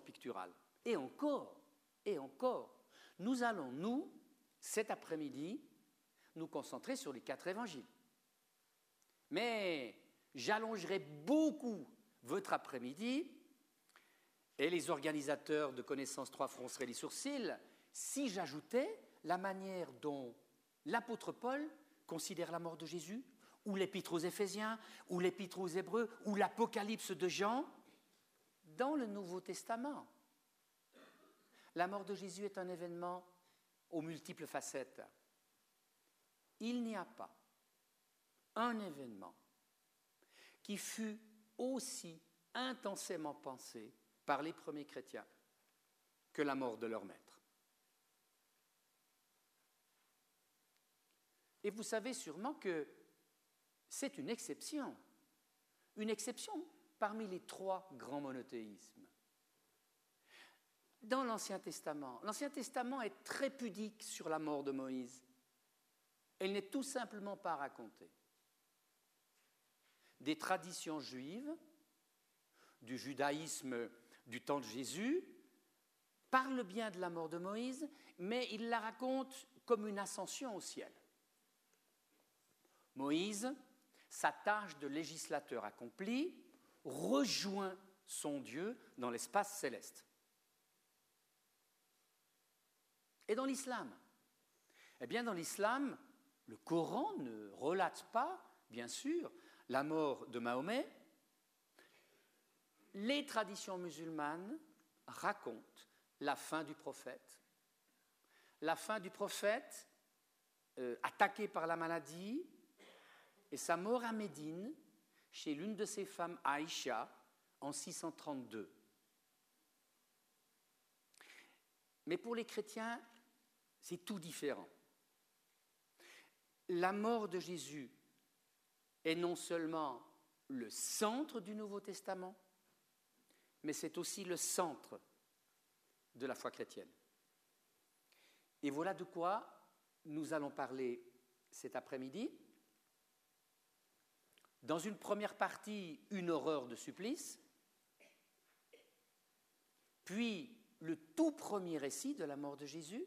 picturale. Et encore, et encore, nous allons, nous, cet après-midi, nous concentrer sur les quatre évangiles. Mais j'allongerai beaucoup votre après-midi et les organisateurs de connaissances 3 fronceraient les sourcils si j'ajoutais la manière dont l'apôtre Paul considère la mort de Jésus, ou l'épître aux Éphésiens, ou l'épître aux Hébreux, ou l'Apocalypse de Jean, dans le Nouveau Testament. La mort de Jésus est un événement aux multiples facettes. Il n'y a pas un événement qui fut aussi intensément pensé par les premiers chrétiens que la mort de leur maître. Et vous savez sûrement que c'est une exception, une exception parmi les trois grands monothéismes. Dans l'Ancien Testament, l'Ancien Testament est très pudique sur la mort de Moïse. Elle n'est tout simplement pas racontée. Des traditions juives, du judaïsme du temps de Jésus, parlent bien de la mort de Moïse, mais ils la racontent comme une ascension au ciel. Moïse, sa tâche de législateur accomplie, rejoint son Dieu dans l'espace céleste. Et dans l'islam Eh bien, dans l'islam, le Coran ne relate pas, bien sûr, la mort de Mahomet. Les traditions musulmanes racontent la fin du prophète. La fin du prophète, euh, attaqué par la maladie, et sa mort à Médine, chez l'une de ses femmes, Aïcha, en 632. Mais pour les chrétiens, c'est tout différent. La mort de Jésus est non seulement le centre du Nouveau Testament, mais c'est aussi le centre de la foi chrétienne. Et voilà de quoi nous allons parler cet après-midi. Dans une première partie, une horreur de supplice, puis le tout premier récit de la mort de Jésus,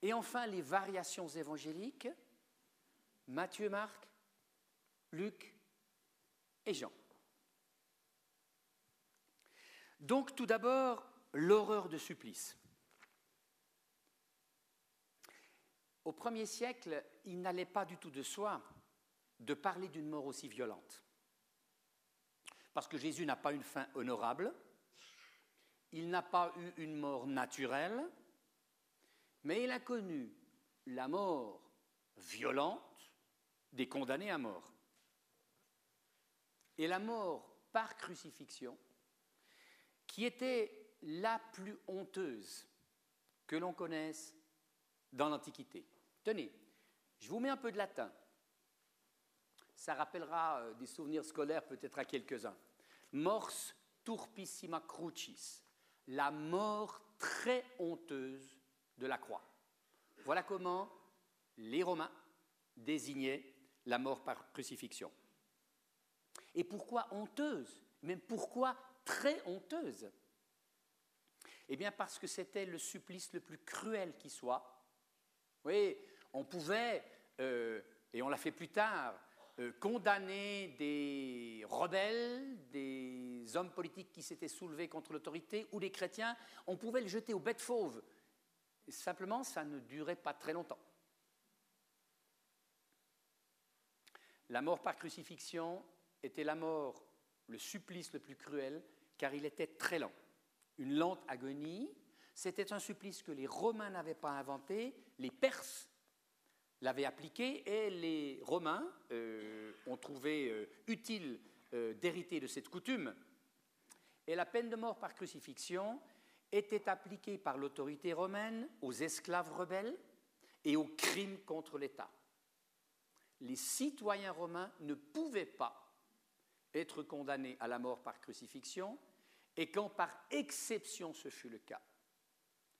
et enfin, les variations évangéliques, Matthieu, Marc, Luc et Jean. Donc tout d'abord, l'horreur de supplice. Au premier siècle, il n'allait pas du tout de soi de parler d'une mort aussi violente. Parce que Jésus n'a pas une fin honorable, il n'a pas eu une mort naturelle, mais il a connu la mort violente des condamnés à mort et la mort par crucifixion, qui était la plus honteuse que l'on connaisse dans l'Antiquité. Tenez, je vous mets un peu de latin. Ça rappellera euh, des souvenirs scolaires peut-être à quelques-uns. Mors turpissima crucis, la mort très honteuse de la croix. Voilà comment les Romains désignaient la mort par crucifixion. Et pourquoi honteuse Même pourquoi très honteuse? Eh bien parce que c'était le supplice le plus cruel qui soit. Oui, on pouvait, euh, et on l'a fait plus tard, euh, condamner des rebelles, des hommes politiques qui s'étaient soulevés contre l'autorité, ou des chrétiens, on pouvait le jeter aux bêtes fauves. Simplement, ça ne durait pas très longtemps. La mort par crucifixion était la mort, le supplice le plus cruel, car il était très lent. Une lente agonie, c'était un supplice que les Romains n'avaient pas inventé, les Perses l'avaient appliqué et les Romains euh, ont trouvé euh, utile euh, d'hériter de cette coutume. Et la peine de mort par crucifixion était appliquée par l'autorité romaine aux esclaves rebelles et aux crimes contre l'État. Les citoyens romains ne pouvaient pas être condamnés à la mort par crucifixion, et quand par exception ce fut le cas,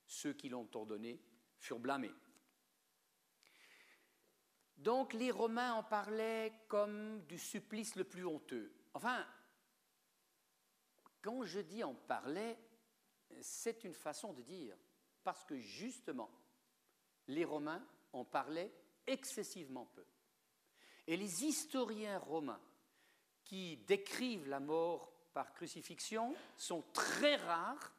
ceux qui l'ont ordonné furent blâmés. Donc les Romains en parlaient comme du supplice le plus honteux. Enfin, Quand je dis en parlait, c'est une façon de dire, parce que justement, les Romains en parlaient excessivement peu. Et les historiens romains qui décrivent la mort par crucifixion sont très rares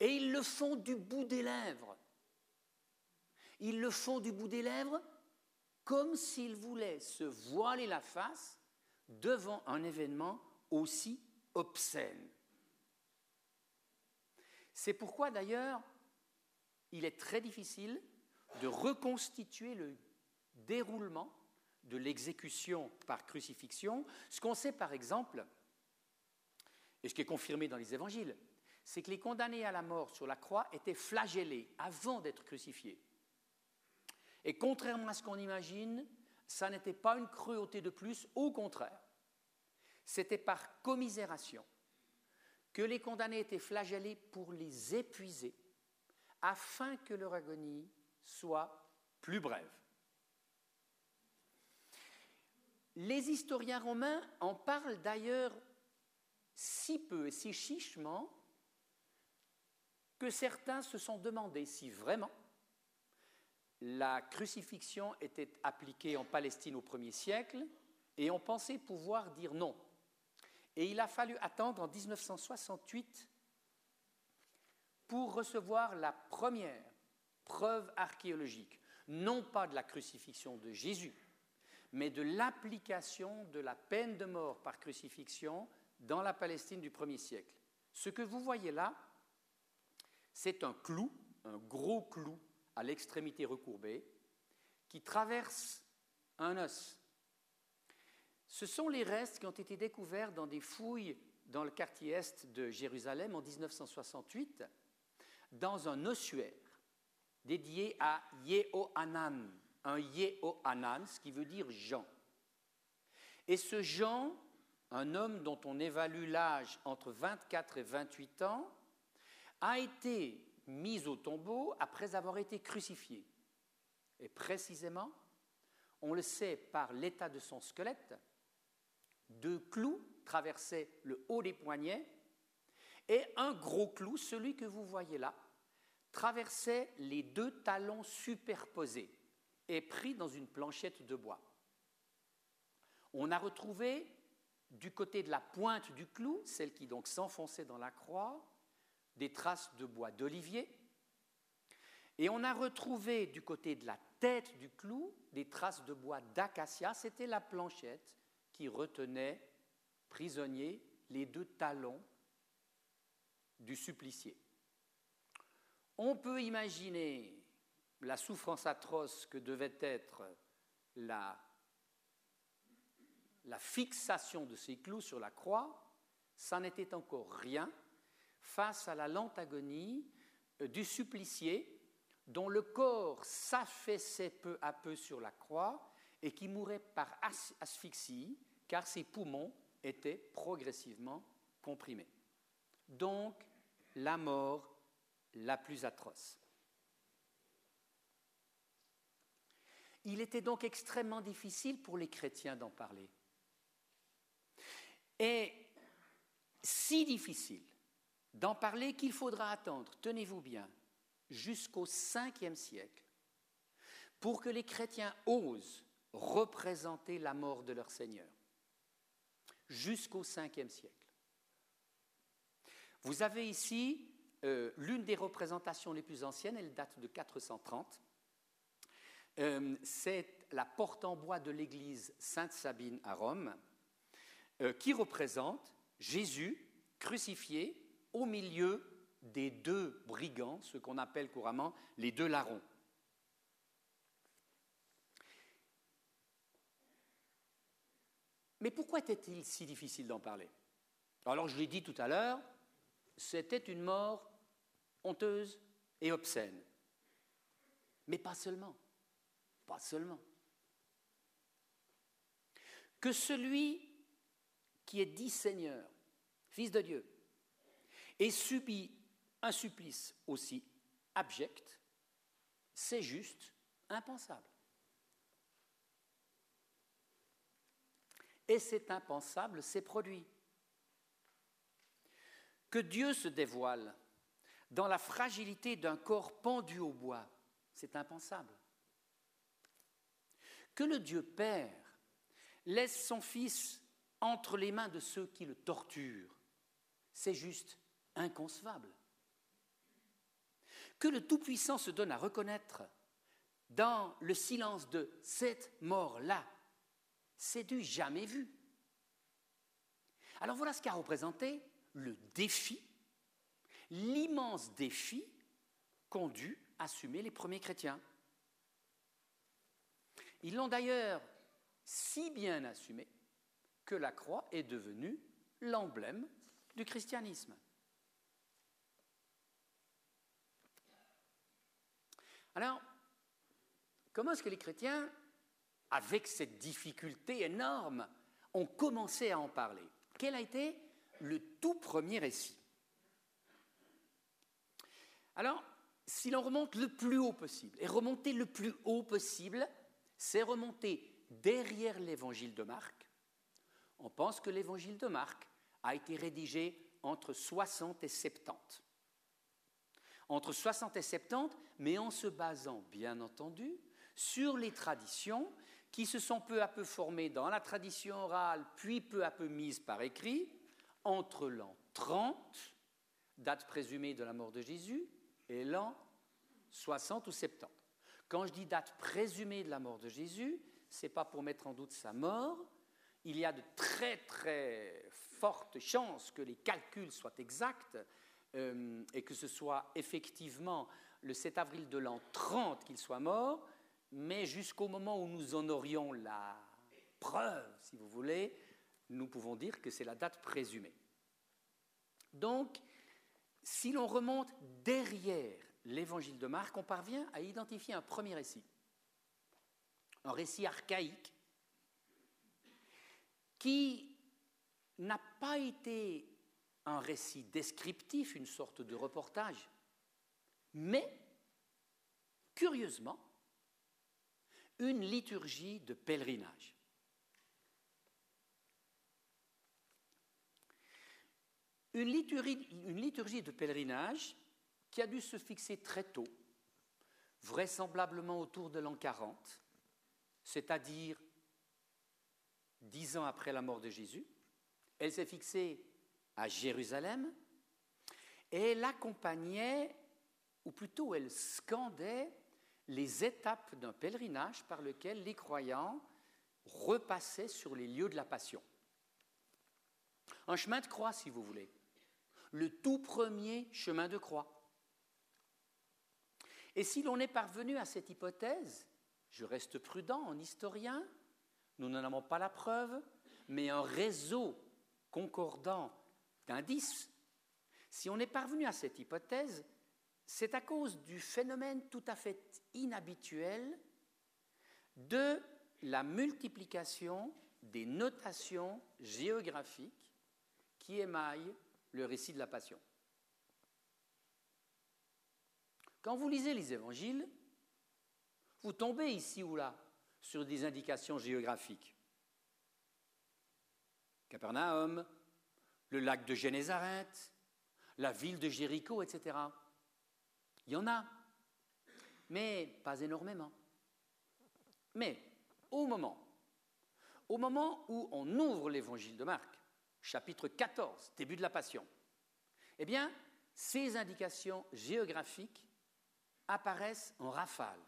et ils le font du bout des lèvres. Ils le font du bout des lèvres comme s'ils voulaient se voiler la face devant un événement aussi obscène. C'est pourquoi d'ailleurs il est très difficile de reconstituer le déroulement de l'exécution par crucifixion. Ce qu'on sait par exemple, et ce qui est confirmé dans les évangiles, c'est que les condamnés à la mort sur la croix étaient flagellés avant d'être crucifiés. Et contrairement à ce qu'on imagine, ça n'était pas une cruauté de plus, au contraire. C'était par commisération que les condamnés étaient flagellés pour les épuiser, afin que leur agonie soit plus brève. Les historiens romains en parlent d'ailleurs si peu et si chichement que certains se sont demandé si vraiment la crucifixion était appliquée en Palestine au premier siècle et ont pensé pouvoir dire non. Et il a fallu attendre en 1968 pour recevoir la première preuve archéologique, non pas de la crucifixion de Jésus, mais de l'application de la peine de mort par crucifixion dans la Palestine du premier siècle. Ce que vous voyez là, c'est un clou, un gros clou à l'extrémité recourbée, qui traverse un os. Ce sont les restes qui ont été découverts dans des fouilles dans le quartier est de Jérusalem en 1968, dans un ossuaire dédié à Yehohanan, un Yehohanan, ce qui veut dire Jean. Et ce Jean, un homme dont on évalue l'âge entre 24 et 28 ans, a été mis au tombeau après avoir été crucifié. Et précisément, on le sait par l'état de son squelette, deux clous traversaient le haut des poignets et un gros clou, celui que vous voyez là, traversait les deux talons superposés et pris dans une planchette de bois. On a retrouvé du côté de la pointe du clou, celle qui donc s'enfonçait dans la croix, des traces de bois d'olivier. Et on a retrouvé du côté de la tête du clou des traces de bois d'acacia. C'était la planchette qui retenait prisonniers les deux talons du supplicié. On peut imaginer la souffrance atroce que devait être la, la fixation de ces clous sur la croix. Ça n'était encore rien face à la lente agonie euh, du supplicié dont le corps s'affaissait peu à peu sur la croix et qui mourait par asphyxie car ses poumons étaient progressivement comprimés. Donc la mort la plus atroce. Il était donc extrêmement difficile pour les chrétiens d'en parler. Et si difficile d'en parler qu'il faudra attendre, tenez-vous bien, jusqu'au 5e siècle pour que les chrétiens osent représenter la mort de leur Seigneur. Jusqu'au 5e siècle. Vous avez ici euh, l'une des représentations les plus anciennes, elle date de 430. Euh, c'est la porte en bois de l'église Sainte-Sabine à Rome, euh, qui représente Jésus crucifié au milieu des deux brigands, ce qu'on appelle couramment les deux larrons. Mais pourquoi était-il si difficile d'en parler? Alors je l'ai dit tout à l'heure, c'était une mort honteuse et obscène. Mais pas seulement, pas seulement. Que celui qui est dit Seigneur, Fils de Dieu, et subit un supplice aussi abject, c'est juste impensable. Et c'est impensable, c'est produit. que Dieu se dévoile dans la fragilité d'un corps pendu au bois, c'est impensable. Que le Dieu Père laisse son Fils entre les mains de ceux qui le torturent, c'est juste inconcevable. Que le Tout-Puissant se donne à reconnaître dans le silence de cette mort-là, c'est du jamais vu. Alors voilà ce qu'a représenté le défi, l'immense défi qu'ont dû assumer les premiers chrétiens. Ils l'ont d'ailleurs si bien assumé que la croix est devenue l'emblème du christianisme. Alors, comment est-ce que les chrétiens, avec cette difficulté énorme, ont commencé à en parler? Quel a été le tout premier récit? Alors, si l'on remonte le plus haut possible, et remonter le plus haut possible, c'est remonter derrière l'évangile de Marc. On pense que l'évangile de Marc a été rédigé entre 60 et 70. Entre 60 et 70, mais en se basant, bien entendu, sur les traditions qui se sont peu à peu formées dans la tradition orale, puis peu à peu mises par écrit, entre l'an 30, date présumée de la mort de Jésus, et l'an 60 ou 70. Quand je dis date présumée de la mort de Jésus, ce n'est pas pour mettre en doute sa mort. Il y a de très très fortes chances que les calculs soient exacts euh, et que ce soit effectivement le 7 avril de l'an 30 qu'il soit mort, mais jusqu'au moment où nous en aurions la preuve, si vous voulez, nous pouvons dire que c'est la date présumée. Donc, si l'on remonte derrière l'évangile de Marc, on parvient à identifier un premier récit, un récit archaïque qui n'a pas été un récit descriptif, une sorte de reportage, mais, curieusement, une liturgie de pèlerinage. Une liturgie, de pèlerinage qui a dû se fixer très tôt, vraisemblablement autour de l'an 40, c'est-à-dire dix ans après la mort de Jésus. Elle s'est fixée à Jérusalem et elle accompagnait, ou plutôt elle scandait, les étapes d'un pèlerinage par lequel les croyants repassaient sur les lieux de la Passion. Un chemin de croix, si vous voulez le tout premier chemin de croix. Et si l'on est parvenu à cette hypothèse, je reste prudent en historien, nous n'en avons pas la preuve, mais un réseau concordant d'indices, si on est parvenu à cette hypothèse, c'est à cause du phénomène tout à fait inhabituel de la multiplication des notations géographiques qui émaillent le récit de la Passion. Quand vous lisez les évangiles, vous tombez ici ou là sur des indications géographiques. Capernaum, le lac de Génézareth, la ville de Jéricho, etc. Il y en a, mais pas énormément. Mais au moment, au moment où on ouvre l'évangile de Marc, chapitre 14, début de la Passion, eh bien, ces indications géographiques apparaissent en rafale,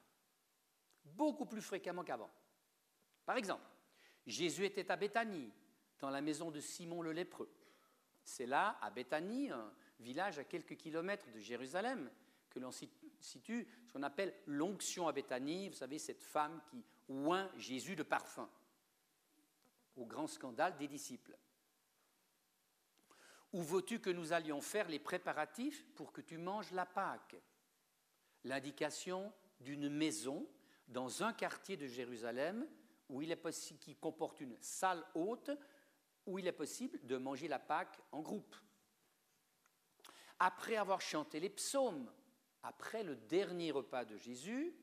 beaucoup plus fréquemment qu'avant. Par exemple, Jésus était à Béthanie, dans la maison de Simon le lépreux. C'est là, à Béthanie, un village à quelques kilomètres de Jérusalem, que l'on situe ce qu'on appelle l'onction à Béthanie, vous savez, cette femme qui oint Jésus de parfum, au grand scandale des disciples. Où veux-tu que nous allions faire les préparatifs pour que tu manges la Pâque? L'indication d'une maison dans un quartier de Jérusalem où qui comporte une salle haute où il est possible de manger la Pâque en groupe. Après avoir chanté les psaumes, après le dernier repas de Jésus,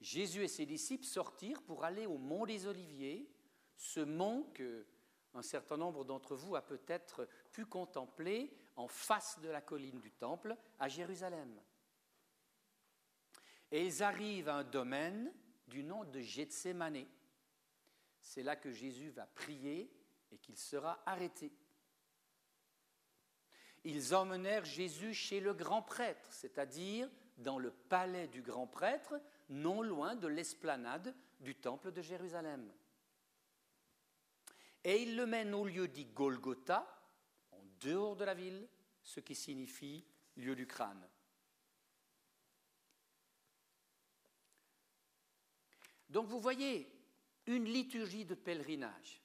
Jésus et ses disciples sortirent pour aller au mont des Oliviers, ce mont que un certain nombre d'entre vous a peut-être pu contempler en face de la colline du Temple à Jérusalem. Et ils arrivent à un domaine du nom de Gethsemane. C'est là que Jésus va prier et qu'il sera arrêté. Ils emmenèrent Jésus chez le grand prêtre, c'est-à-dire dans le palais du grand prêtre, non loin de l'esplanade du temple de Jérusalem. Et ils le mènent au lieu dit Golgotha, en dehors de la ville, ce qui signifie lieu du crâne. Donc vous voyez, une liturgie de pèlerinage.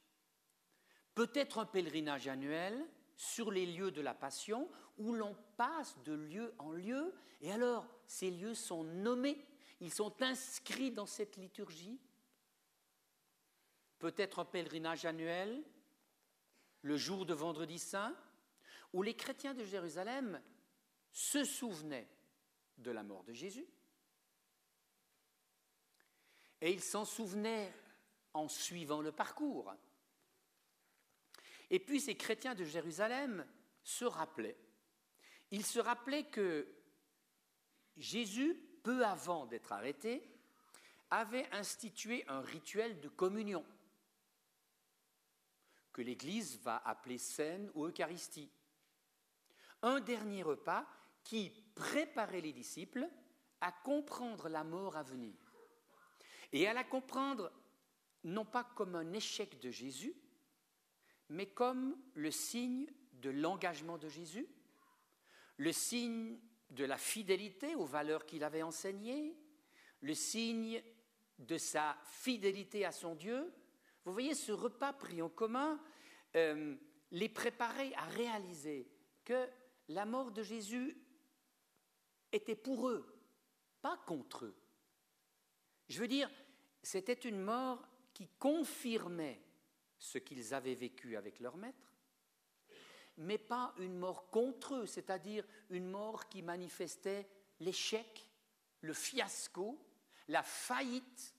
Peut-être un pèlerinage annuel sur les lieux de la Passion où l'on passe de lieu en lieu et alors ces lieux sont nommés, ils sont inscrits dans cette liturgie. Peut-être un pèlerinage annuel le jour de Vendredi Saint où les chrétiens de Jérusalem se souvenaient de la mort de Jésus et ils s'en souvenaient en suivant le parcours. Et puis ces chrétiens de Jérusalem se rappelaient. Ils se rappelaient que Jésus, peu avant d'être arrêté, avait institué un rituel de communion que l'Église va appeler scène ou Eucharistie. Un dernier repas qui préparait les disciples à comprendre la mort à venir et à la comprendre non pas comme un échec de Jésus, mais comme le signe de l'engagement de Jésus, le signe de la fidélité aux valeurs qu'il avait enseignées, le signe de sa fidélité à son Dieu. Vous voyez, ce repas pris en commun euh, les préparait à réaliser que la mort de Jésus était pour eux, pas contre eux. Je veux dire, c'était une mort qui confirmait ce qu'ils avaient vécu avec leur maître, mais pas une mort contre eux, c'est-à-dire une mort qui manifestait l'échec, le fiasco, la faillite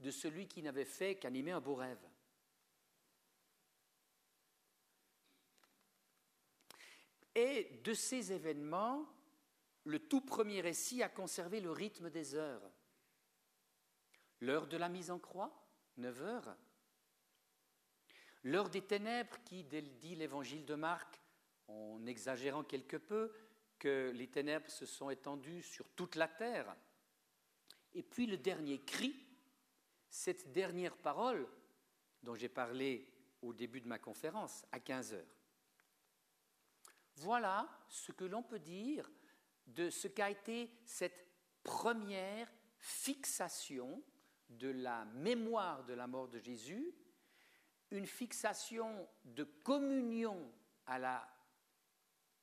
de celui qui n'avait fait qu'animer un beau rêve. Et de ces événements, le tout premier récit a conservé le rythme des heures. L'heure de la mise en croix, 9 heures. L'heure des ténèbres, qui dit l'évangile de Marc, en exagérant quelque peu, que les ténèbres se sont étendues sur toute la terre. Et puis le dernier cri, cette dernière parole dont j'ai parlé au début de ma conférence, à 15 heures. Voilà ce que l'on peut dire de ce qu'a été cette première fixation de la mémoire de la mort de Jésus, une fixation de communion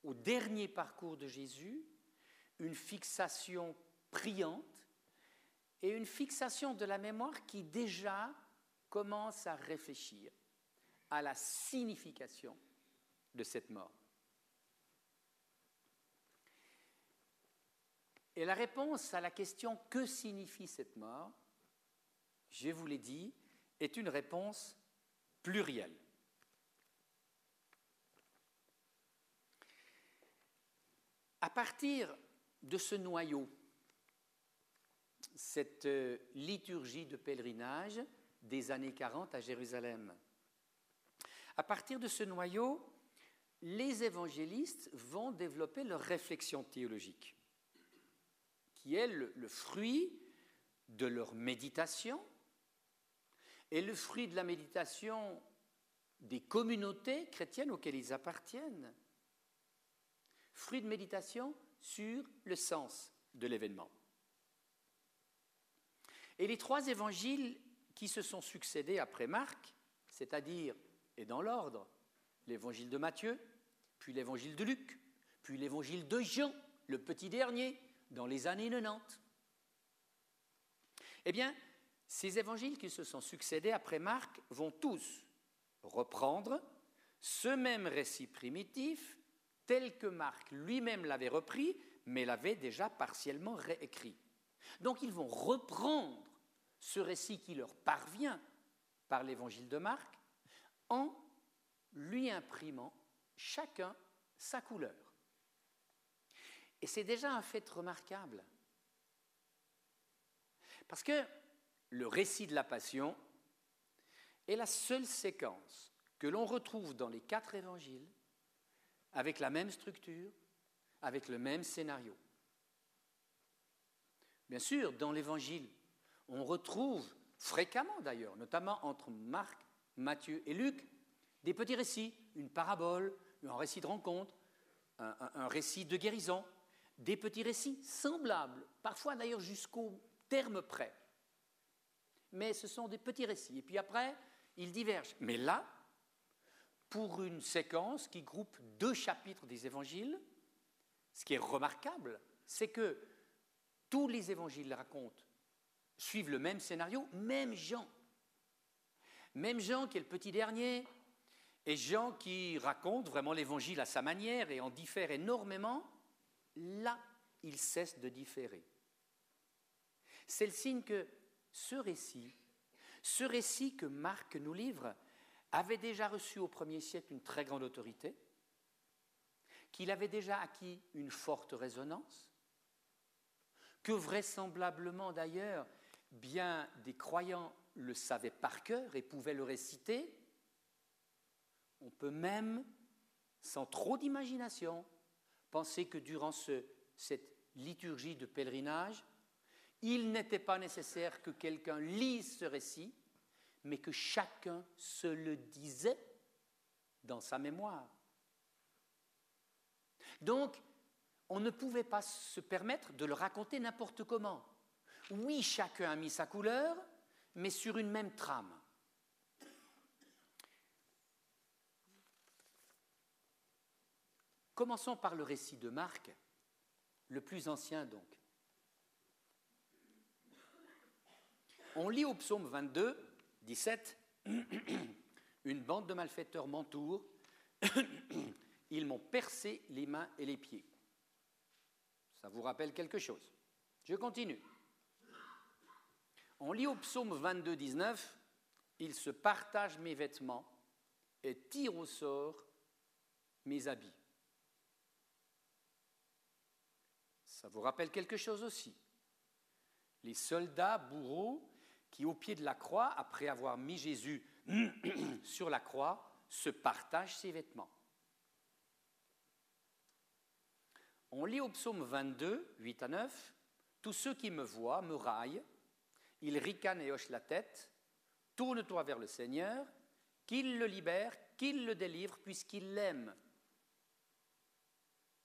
au dernier parcours de Jésus, une fixation priante et une fixation de la mémoire qui déjà commence à réfléchir à la signification de cette mort. Et la réponse à la question que signifie cette mort? Je vous l'ai dit, est une réponse plurielle. À partir de ce noyau, cette euh, liturgie de pèlerinage des années 40 à Jérusalem, à partir de ce noyau, les évangélistes vont développer leur réflexion théologique, qui est le, le fruit de leur méditation est le fruit de la méditation des communautés chrétiennes auxquelles ils appartiennent. Fruit de méditation sur le sens de l'événement. Et les trois évangiles qui se sont succédés après Marc, c'est-à-dire, et dans l'ordre, l'évangile de Matthieu, puis l'évangile de Luc, puis l'évangile de Jean, le petit dernier, dans les années 90. Eh bien, ces évangiles qui se sont succédés après Marc vont tous reprendre ce même récit primitif tel que Marc lui-même l'avait repris, mais l'avait déjà partiellement réécrit. Donc ils vont reprendre ce récit qui leur parvient par l'évangile de Marc en lui imprimant chacun sa couleur. Et c'est déjà un fait remarquable. Parce que le récit de la Passion est la seule séquence que l'on retrouve dans les quatre évangiles avec la même structure, avec le même scénario. Bien sûr, dans l'évangile, on retrouve fréquemment d'ailleurs, notamment entre Marc, Matthieu et Luc, des petits récits, une parabole, un récit de rencontre, un, récit de guérison, des petits récits semblables, parfois d'ailleurs jusqu'au terme près. Mais ce sont des petits récits. Et puis après, ils divergent. Mais là, pour une séquence qui groupe deux chapitres des évangiles, ce qui est remarquable, c'est que tous les évangiles racontent, suivent le même scénario, même Jean. Même Jean qui est le petit dernier, et Jean qui raconte vraiment l'évangile à sa manière et en diffère énormément, là, il cesse de différer. C'est le signe que ce récit, ce récit que Marc nous livre, avait déjà reçu au premier siècle une très grande autorité, qu'il avait déjà acquis une forte résonance, que vraisemblablement d'ailleurs, bien des croyants le savaient par cœur et pouvaient le réciter. On peut même, sans trop d'imagination, penser que durant cette liturgie de pèlerinage, il n'était pas nécessaire que quelqu'un lise ce récit, mais que chacun se le disait dans sa mémoire. Donc, on ne pouvait pas se permettre de le raconter n'importe comment. Oui, chacun a mis sa couleur, mais sur une même trame. Commençons par le récit de Marc, le plus ancien donc. On lit au psaume 22, 17, Une bande de malfaiteurs m'entoure, ils m'ont percé les mains et les pieds. Ça vous rappelle quelque chose? Je continue. On lit au psaume 22, 19, Ils se partagent mes vêtements et tirent au sort mes habits. Ça vous rappelle quelque chose aussi? Les soldats bourreaux qui, au pied de la croix, après avoir mis Jésus sur la croix, se partagent ses vêtements. On lit au psaume 22, 8 à 9, Tous ceux qui me voient me raillent, ils ricanent et hochent la tête, tourne-toi vers le Seigneur, qu'il le libère, qu'il le délivre, puisqu'il l'aime.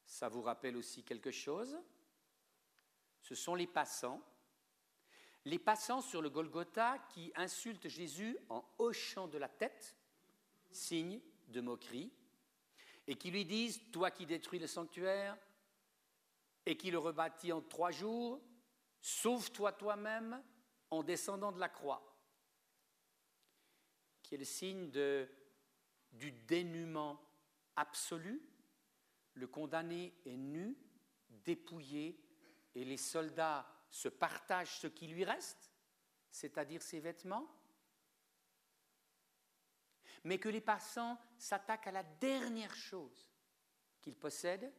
Ça vous rappelle aussi quelque chose? Ce sont les passants, les passants sur le Golgotha qui insultent Jésus en hochant de la tête, signe de moquerie, et qui lui disent, toi qui détruis le sanctuaire et qui le rebâtis en trois jours, sauve-toi toi-même en descendant de la croix, qui est le signe du dénuement absolu. Le condamné est nu, dépouillé, et les soldats se partagent ce qui lui reste, c'est-à-dire ses vêtements, mais que les passants s'attaquent à la dernière chose qu'ils possèdent,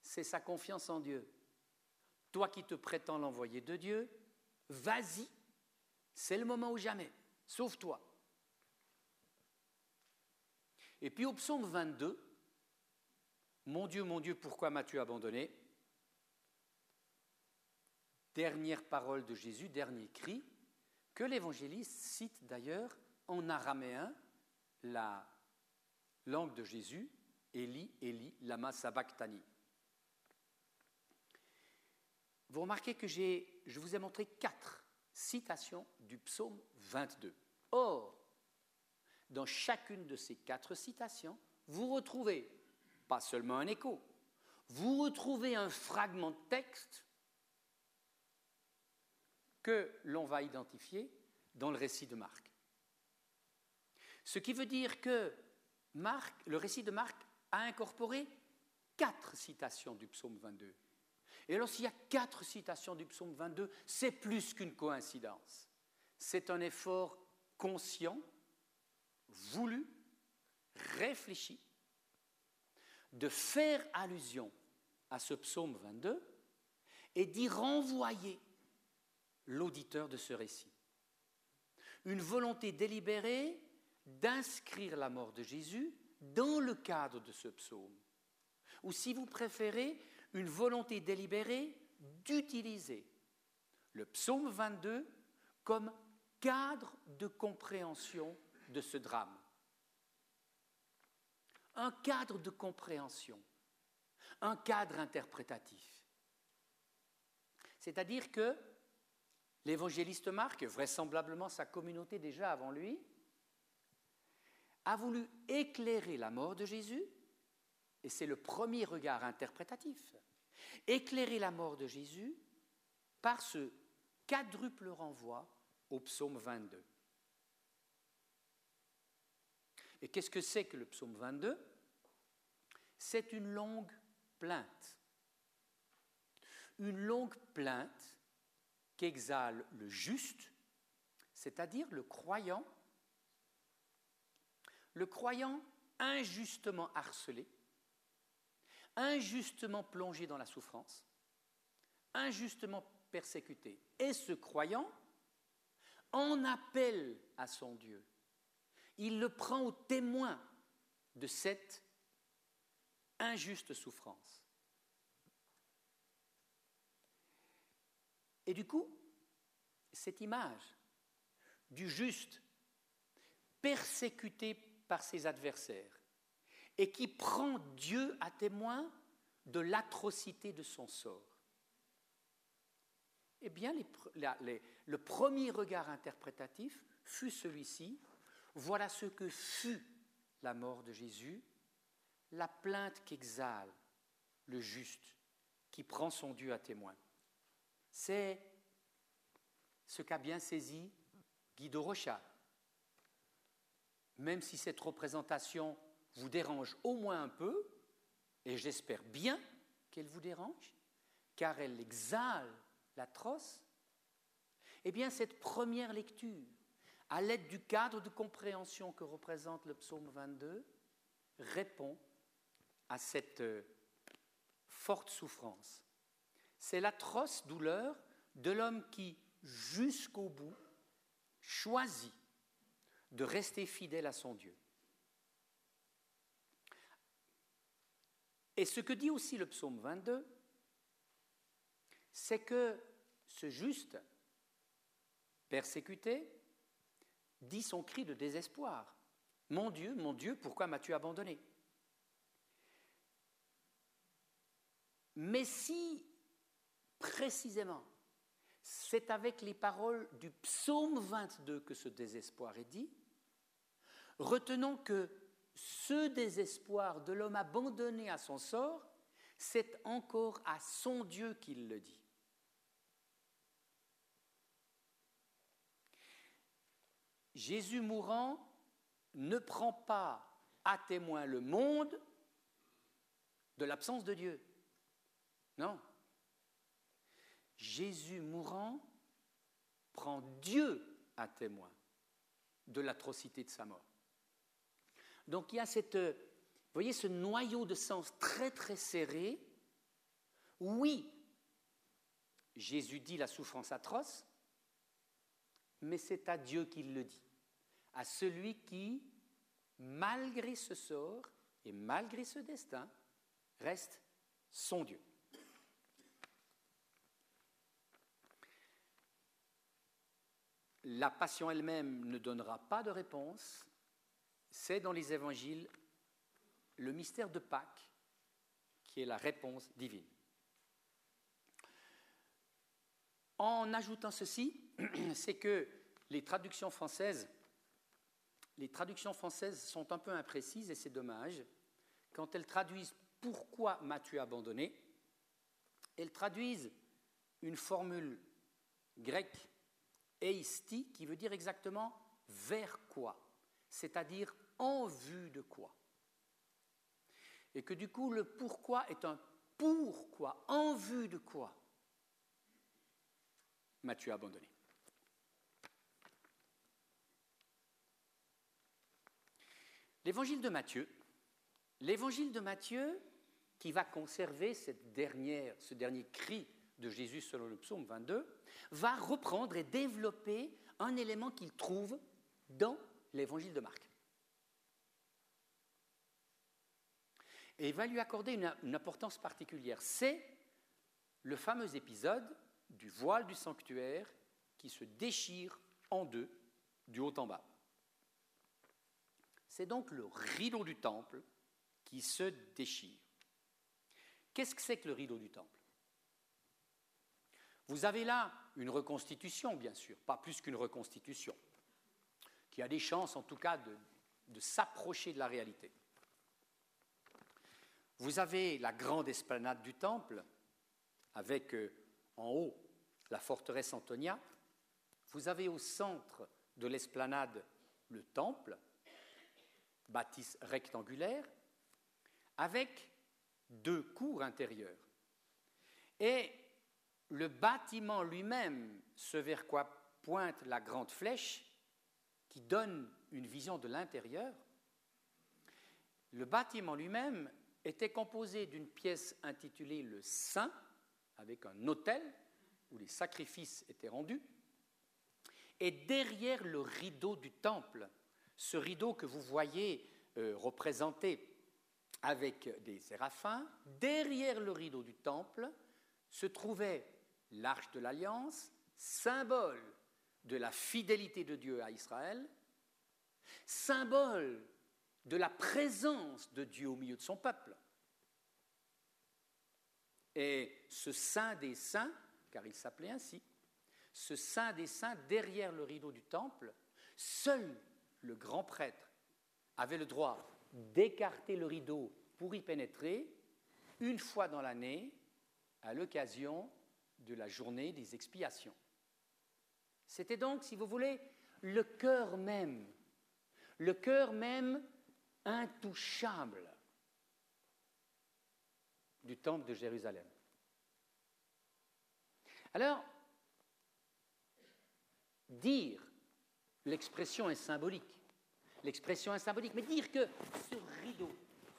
c'est sa confiance en Dieu. Toi qui te prétends l'envoyé de Dieu, vas-y, c'est le moment ou jamais, sauve-toi. Et puis au psaume 22, Mon Dieu, mon Dieu, pourquoi m'as-tu abandonné? Dernière parole de Jésus, dernier cri, que l'évangéliste cite d'ailleurs en araméen la langue de Jésus, Eli, Eli, lama sabachthani. Vous remarquez que je vous ai montré quatre citations du psaume 22. Or, dans chacune de ces quatre citations, vous retrouvez pas seulement un écho, vous retrouvez un fragment de texte que l'on va identifier dans le récit de Marc. Ce qui veut dire que Marc, le récit de Marc a incorporé quatre citations du psaume 22. Et alors s'il y a quatre citations du psaume 22, c'est plus qu'une coïncidence. C'est un effort conscient, voulu, réfléchi de faire allusion à ce psaume 22 et d'y renvoyer l'auditeur de ce récit. Une volonté délibérée d'inscrire la mort de Jésus dans le cadre de ce psaume. Ou si vous préférez, une volonté délibérée d'utiliser le psaume 22 comme cadre de compréhension de ce drame. Un cadre de compréhension, un cadre interprétatif. C'est-à-dire que l'évangéliste Marc, vraisemblablement sa communauté déjà avant lui, a voulu éclairer la mort de Jésus, et c'est le premier regard interprétatif, éclairer la mort de Jésus par ce quadruple renvoi au psaume 22. Et qu'est-ce que c'est que le psaume 22 C'est une longue plainte. Une longue plainte qu'exhale le juste, c'est-à-dire le croyant, le croyant injustement harcelé, injustement plongé dans la souffrance, injustement persécuté. Et ce croyant en appelle à son Dieu. Il le prend au témoin de cette injuste souffrance. Et du coup, cette image du juste persécuté par ses adversaires et qui prend Dieu à témoin de l'atrocité de son sort. Eh bien, le premier regard interprétatif fut celui-ci. Voilà ce que fut la mort de Jésus, la plainte qu'exhale le juste qui prend son Dieu à témoin. C'est ce qu'a bien saisi Guido Rocha. Même si cette représentation vous dérange au moins un peu, et j'espère bien qu'elle vous dérange, car elle exhale l'atroce, eh bien cette première lecture, à l'aide du cadre de compréhension que représente le psaume 22, répond à cette euh, forte souffrance. C'est l'atroce douleur de l'homme qui, jusqu'au bout, choisit de rester fidèle à son Dieu. Et ce que dit aussi le psaume 22, c'est que ce juste, persécuté, dit son cri de désespoir. Mon Dieu, mon Dieu, pourquoi m'as-tu abandonné? Mais si, précisément, c'est avec les paroles du psaume 22 que ce désespoir est dit, retenons que ce désespoir de l'homme abandonné à son sort, c'est encore à son Dieu qu'il le dit. Jésus mourant ne prend pas à témoin le monde de l'absence de Dieu. Non. Jésus mourant prend Dieu à témoin de l'atrocité de sa mort. Donc il y a cette, voyez ce noyau de sens très très serré. Oui, Jésus dit la souffrance atroce, mais c'est à Dieu qu'il le dit à celui qui, malgré ce sort et malgré ce destin, reste son Dieu. La passion elle-même ne donnera pas de réponse. C'est dans les évangiles le mystère de Pâques qui est la réponse divine. En ajoutant ceci, c'est que les traductions françaises sont un peu imprécises et c'est dommage. Quand elles traduisent pourquoi m'as-tu abandonné, elles traduisent une formule grecque eisti qui veut dire exactement vers quoi, c'est-à-dire en vue de quoi. Et que du coup le pourquoi est un pourquoi, en vue de quoi m'as-tu abandonné? L'évangile de Matthieu, l'évangile de Matthieu qui va conserver cette dernière, ce dernier cri de Jésus selon le psaume 22, va reprendre et développer un élément qu'il trouve dans l'évangile de Marc. Et il va lui accorder une, une importance particulière. C'est le fameux épisode du voile du sanctuaire qui se déchire en deux, du haut en bas. C'est donc le rideau du temple qui se déchire. Qu'est-ce que c'est que le rideau du temple? Vous avez là une reconstitution, bien sûr, pas plus qu'une reconstitution, qui a des chances en tout cas de, s'approcher de la réalité. Vous avez la grande esplanade du temple, avec euh, en haut la forteresse Antonia. Vous avez au centre de l'esplanade le temple, bâtisse rectangulaire, avec deux cours intérieures. Et le bâtiment lui-même, ce vers quoi pointe la grande flèche, qui donne une vision de l'intérieur, le bâtiment lui-même était composé d'une pièce intitulée le Saint, avec un autel où les sacrifices étaient rendus, et derrière le rideau du temple, ce rideau que vous voyez euh, représenté avec des séraphins. Derrière le rideau du temple se trouvait l'arche de l'alliance, symbole de la fidélité de Dieu à Israël, symbole de la présence de Dieu au milieu de son peuple. Et ce saint des saints, car il s'appelait ainsi, ce saint des saints derrière le rideau du temple, seul le grand prêtre avait le droit d'écarter le rideau pour y pénétrer une fois dans l'année à l'occasion de la journée des expiations. C'était donc, si vous voulez, le cœur même, le cœur même intouchable du temple de Jérusalem. Alors, dire l'expression est symbolique. L'expression est symbolique, mais dire que ce rideau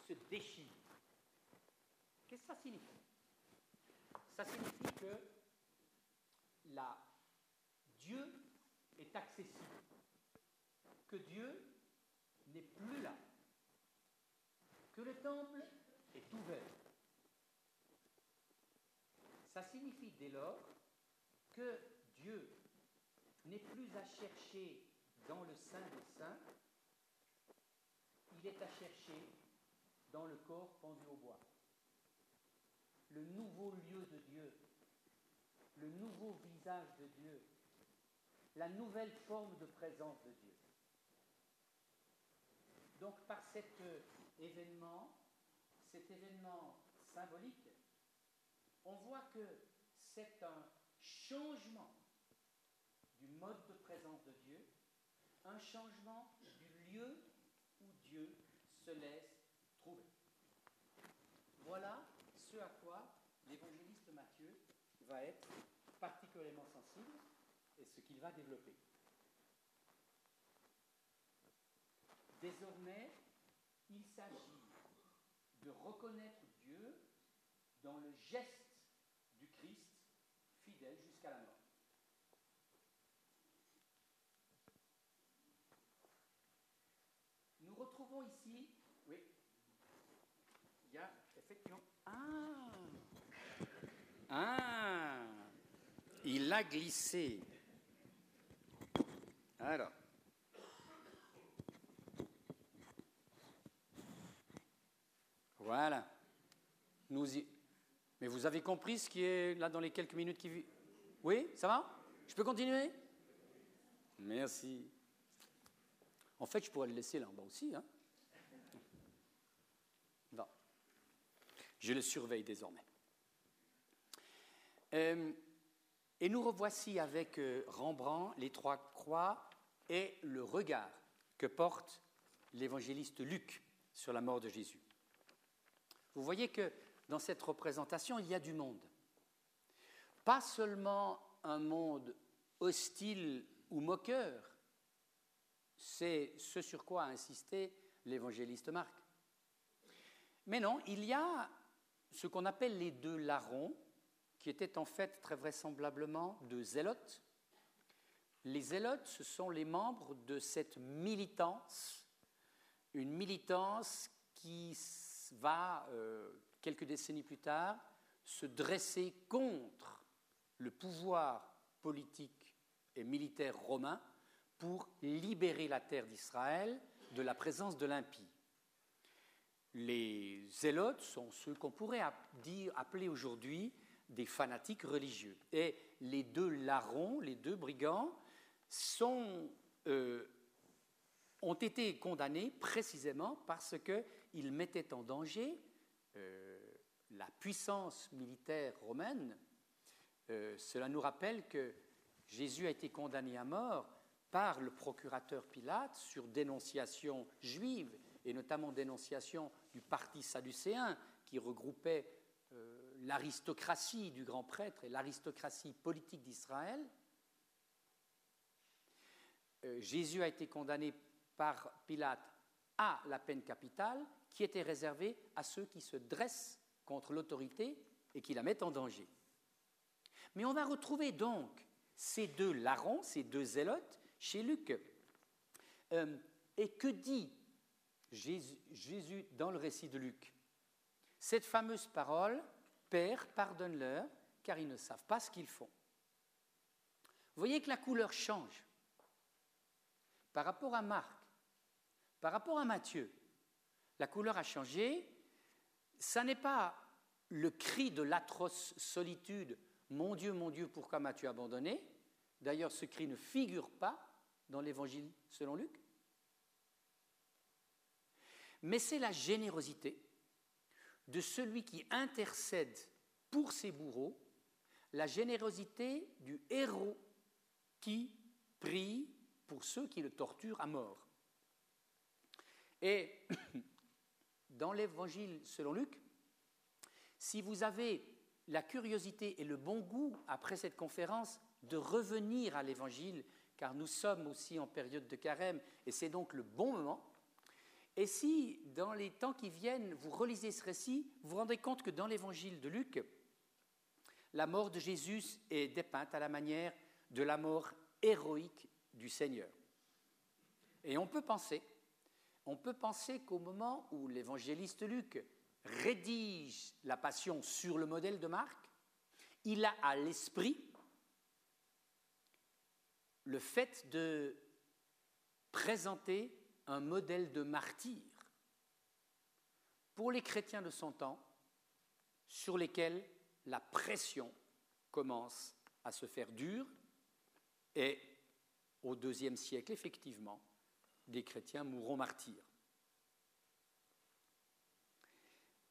se déchire, qu'est-ce que ça signifie? Ça signifie que Dieu est accessible, que Dieu n'est plus là, que le temple est ouvert. Ça signifie dès lors que Dieu n'est plus à chercher dans le sein des saints, il est à chercher dans le corps pendu au bois. Le nouveau lieu de Dieu, le nouveau visage de Dieu, la nouvelle forme de présence de Dieu. Donc par cet événement, cet événement symbolique, on voit que c'est un changement du mode de présence de Dieu, un changement du lieu où Dieu se laisse trouver. Voilà ce à quoi l'évangéliste Matthieu va être particulièrement sensible et ce qu'il va développer. Désormais, il s'agit de reconnaître Dieu dans le geste du Christ fidèle jusqu'à la mort. Nous retrouvons ici, oui, il y a effectivement. Ah Ah Il a glissé. Alors. Voilà. Nous y... Mais vous avez compris ce qui est là dans les quelques minutes qui... Oui, ça va? Je peux continuer? Merci. En fait, je pourrais le laisser là en bas aussi. Hein non. Je le surveille désormais. Euh, et nous revoici avec euh, Rembrandt les trois croix et le regard que porte l'évangéliste Luc sur la mort de Jésus. Vous voyez que dans cette représentation, il y a du monde. Pas seulement un monde hostile ou moqueur, c'est ce sur quoi a insisté l'évangéliste Marc. Mais non, il y a ce qu'on appelle les deux larrons, qui étaient en fait très vraisemblablement deux zélotes. Les zélotes, ce sont les membres de cette militance, une militance qui va, euh, quelques décennies plus tard, se dresser contre le pouvoir politique et militaire romain pour libérer la terre d'Israël de la présence de l'impie. Les zélotes sont ceux qu'on pourrait appeler aujourd'hui des fanatiques religieux. Et les deux larrons, les deux brigands, euh, ont été condamnés précisément parce qu'ils mettaient en danger euh, la puissance militaire romaine. Euh, cela nous rappelle que Jésus a été condamné à mort par le procurateur Pilate sur dénonciation juive, et notamment dénonciation du parti sadducéen qui regroupait l'aristocratie du grand prêtre et l'aristocratie politique d'Israël. Euh, Jésus a été condamné par Pilate à la peine capitale qui était réservée à ceux qui se dressent contre l'autorité et qui la mettent en danger. Mais on va retrouver donc ces deux larrons, ces deux zélotes, chez Luc. Euh, et que dit Jésus, dans le récit de Luc? Cette fameuse parole, Père, pardonne-leur, car ils ne savent pas ce qu'ils font. Vous voyez que la couleur change par rapport à Marc, par rapport à Matthieu. La couleur a changé. Ça n'est pas le cri de l'atroce solitude Mon Dieu, mon Dieu, pourquoi m'as-tu abandonné? D'ailleurs, ce cri ne figure pas dans l'évangile selon Luc. Mais c'est la générosité de celui qui intercède pour ses bourreaux, la générosité du héros qui prie pour ceux qui le torturent à mort. Et dans l'évangile selon Luc, si vous avez la curiosité et le bon goût après cette conférence de revenir à l'évangile car nous sommes aussi en période de carême, et c'est donc le bon moment. Et si, dans les temps qui viennent, vous relisez ce récit, vous vous rendez compte que dans l'évangile de Luc, la mort de Jésus est dépeinte à la manière de la mort héroïque du Seigneur. Et on peut penser, on peut penser qu'au moment où l'évangéliste Luc rédige la passion sur le modèle de Marc, il a à l'esprit le fait de présenter un modèle de martyr pour les chrétiens de son temps sur lesquels la pression commence à se faire dure et au deuxième siècle, effectivement, des chrétiens mourront martyrs.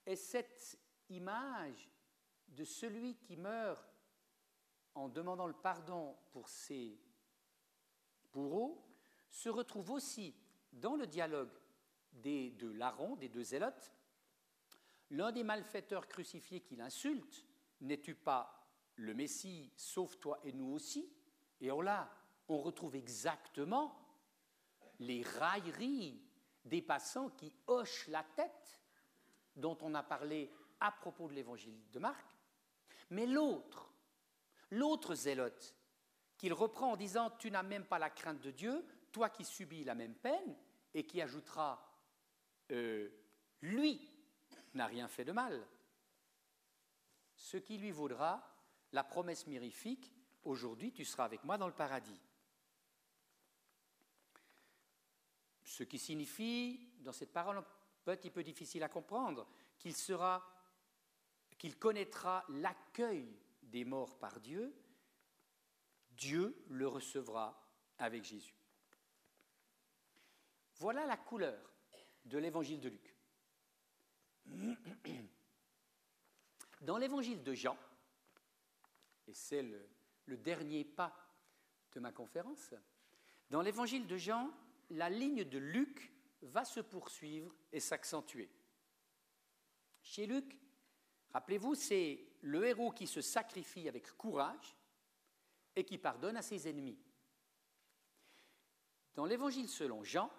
Et cette image de celui qui meurt en demandant le pardon pour ses bourreaux se retrouve aussi dans le dialogue des deux larrons, des deux zélotes. L'un des malfaiteurs crucifiés qui l'insulte N'es-tu pas le Messie Sauve-toi et nous aussi? Et là, on retrouve exactement les railleries des passants qui hochent la tête dont on a parlé à propos de l'évangile de Marc. Mais l'autre, l'autre zélote, qu'il reprend en disant Tu n'as même pas la crainte de Dieu, toi qui subis la même peine, et qui ajoutera euh, Lui n'a rien fait de mal. Ce qui lui vaudra la promesse mirifique Aujourd'hui, tu seras avec moi dans le paradis. Ce qui signifie, dans cette parole un petit peu difficile à comprendre, qu'il sera, qu'il connaîtra l'accueil des morts par Dieu Dieu le recevra avec Jésus. Voilà la couleur de l'évangile de Luc. Dans l'évangile de Jean, et c'est le, dernier pas de ma conférence, dans l'évangile de Jean, la ligne de Luc va se poursuivre et s'accentuer. Chez Luc, rappelez-vous, c'est le héros qui se sacrifie avec courage et qui pardonne à ses ennemis. Dans l'évangile selon Jean,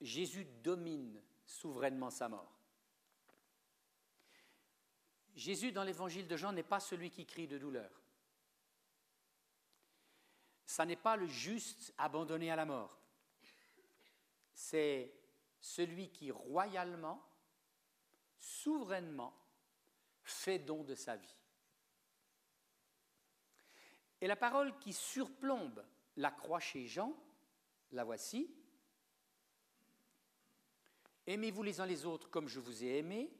Jésus domine souverainement sa mort. Jésus, dans l'évangile de Jean, n'est pas celui qui crie de douleur. Ça n'est pas le juste abandonné à la mort. C'est celui qui royalement, souverainement, fait don de sa vie. Et la parole qui surplombe la croix chez Jean, la voici. Aimez-vous les uns les autres comme je vous ai aimé.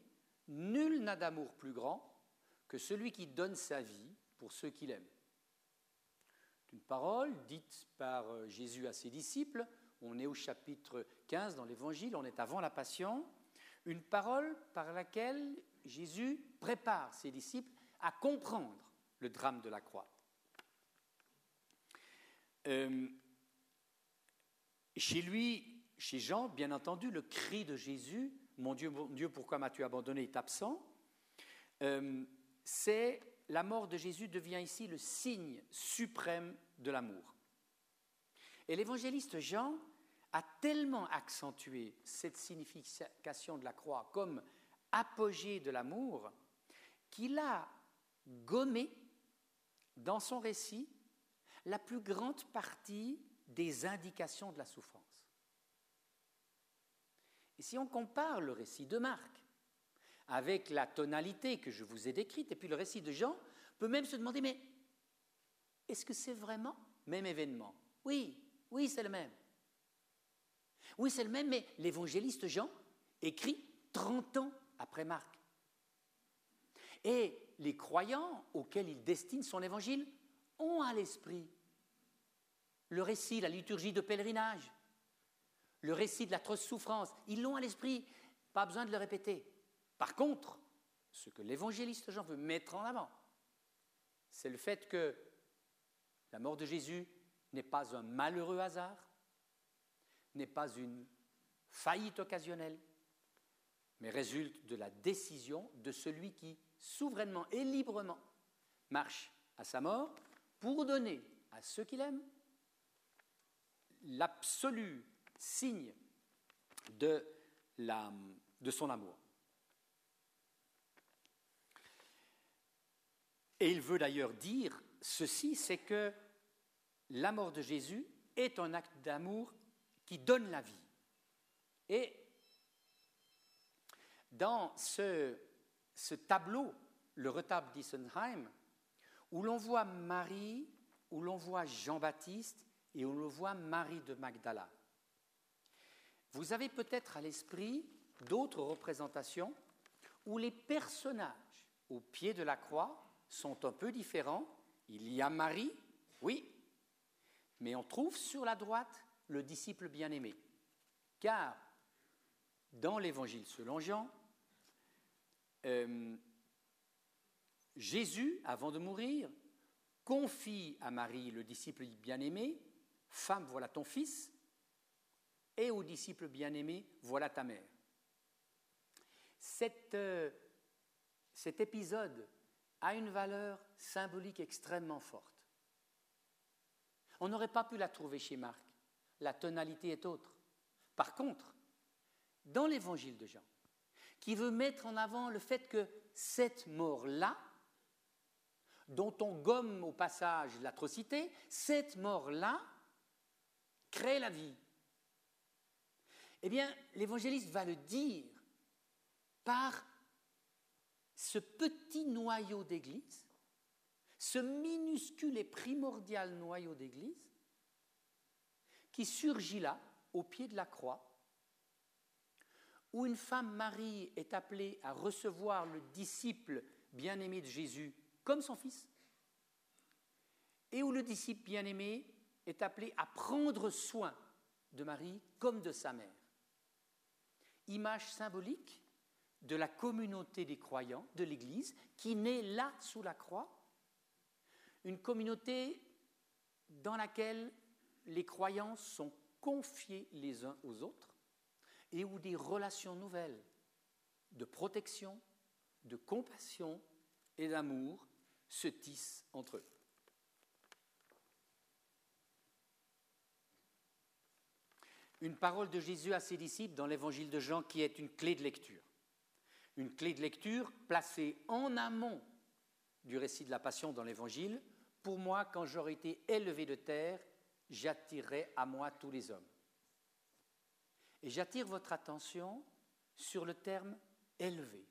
Nul n'a d'amour plus grand que celui qui donne sa vie pour ceux qu'il aime. Une parole dite par euh, Jésus à ses disciples. On est au chapitre 15 dans l'Évangile, on est avant la Passion. Une parole par laquelle Jésus prépare ses disciples à comprendre le drame de la croix. Euh, chez lui, chez Jean, bien entendu, le cri de Jésus, Mon Dieu, mon Dieu, pourquoi m'as-tu abandonné est absent. Euh, c'est la mort de Jésus devient ici le signe suprême de l'amour. Et l'évangéliste Jean a tellement accentué cette signification de la croix comme apogée de l'amour qu'il a gommé dans son récit la plus grande partie des indications de la souffrance. Et si on compare le récit de Marc avec la tonalité que je vous ai décrite, et puis le récit de Jean, on peut même se demander, mais est-ce que c'est vraiment même événement? Oui, oui, c'est le même. Oui, c'est le même, mais l'évangéliste Jean écrit 30 ans après Marc. Et les croyants auxquels il destine son évangile ont à l'esprit le récit, la liturgie de pèlerinage, le récit de l'atroce souffrance. Ils l'ont à l'esprit, pas besoin de le répéter. Par contre, ce que l'évangéliste Jean veut mettre en avant, c'est le fait que la mort de Jésus n'est pas un malheureux hasard, n'est pas une faillite occasionnelle, mais résulte de la décision de celui qui, souverainement et librement, marche à sa mort pour donner à ceux qu'il aime l'absolu signe de, son amour. Et il veut d'ailleurs dire ceci, c'est que la mort de Jésus est un acte d'amour qui donne la vie. Et dans ce, ce tableau, le retable d'Issenheim, où l'on voit Marie, où l'on voit Jean-Baptiste et où l'on voit Marie de Magdala, vous avez peut-être à l'esprit d'autres représentations où les personnages au pied de la croix sont un peu différents. Il y a Marie, oui, mais on trouve sur la droite le disciple bien-aimé. Car dans l'Évangile selon Jean, euh, Jésus, avant de mourir, confie à Marie, le disciple bien-aimé, Femme, voilà ton fils, et au disciple bien-aimé, voilà ta mère. Euh, cet épisode a une valeur symbolique extrêmement forte. On n'aurait pas pu la trouver chez Marc. La tonalité est autre. Par contre, dans l'évangile de Jean, qui veut mettre en avant le fait que cette mort-là, dont on gomme au passage l'atrocité, cette mort-là crée la vie. Eh bien, l'évangéliste va le dire par ce petit noyau d'Église, ce minuscule et primordial noyau d'Église, qui surgit là, au pied de la croix, où une femme Marie est appelée à recevoir le disciple bien-aimé de Jésus comme son fils, et où le disciple bien-aimé est appelé à prendre soin de Marie comme de sa mère. Image symbolique de la communauté des croyants, de l'Église, qui naît là sous la croix, une communauté dans laquelle les croyants sont confiés les uns aux autres et où des relations nouvelles de protection, de compassion et d'amour se tissent entre eux. Une parole de Jésus à ses disciples dans l'évangile de Jean qui est une clé de lecture. Une clé de lecture placée en amont du récit de la Passion dans l'évangile. Pour moi, quand j'aurai été élevé de terre, j'attirerai à moi tous les hommes. Et j'attire votre attention sur le terme élevé.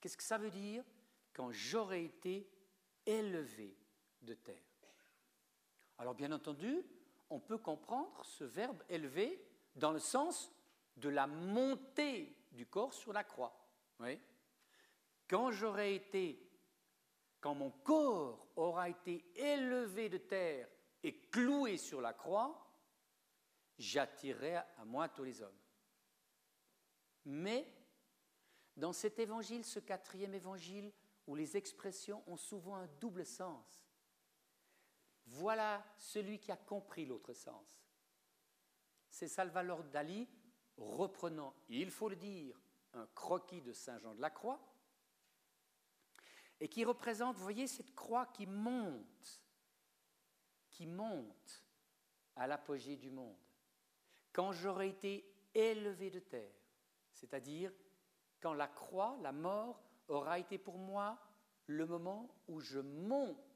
Qu'est-ce que ça veut dire quand j'aurai été élevé de terre? Alors bien entendu, on peut comprendre ce verbe élevé dans le sens de la montée du corps sur la croix. Quand j'aurai été, quand mon corps aura été élevé de terre et cloué sur la croix, j'attirerai à moi tous les hommes. Mais dans cet évangile, ce quatrième évangile, où les expressions ont souvent un double sens, voilà celui qui a compris l'autre sens. C'est Salvador Dali reprenant, il faut le dire, un croquis de Saint Jean de la Croix, et qui représente, vous voyez, cette croix qui monte, qui monte à l'apogée du monde. Quand j'aurai été élevé de terre, c'est-à-dire quand la croix, la mort, aura été pour moi le moment où je monte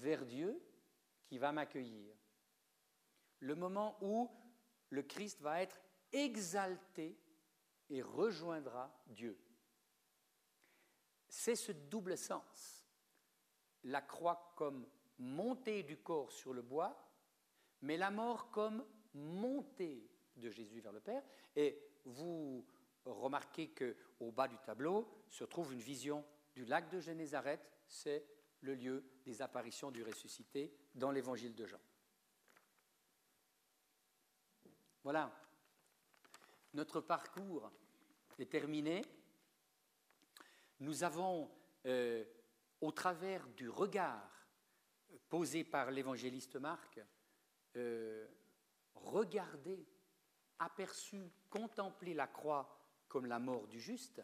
vers Dieu qui va m'accueillir. Le moment où le Christ va être exalté et rejoindra Dieu. C'est ce double sens. La croix comme montée du corps sur le bois, mais la mort comme montée de Jésus vers le Père. Et vous remarquez qu'au bas du tableau se trouve une vision du lac de Génézareth, c'est le lieu des apparitions du ressuscité dans l'évangile de Jean. Voilà, notre parcours est terminé. Nous avons, euh, au travers du regard posé par l'évangéliste Marc, euh, regardé, aperçu, contemplé la croix comme la mort du juste,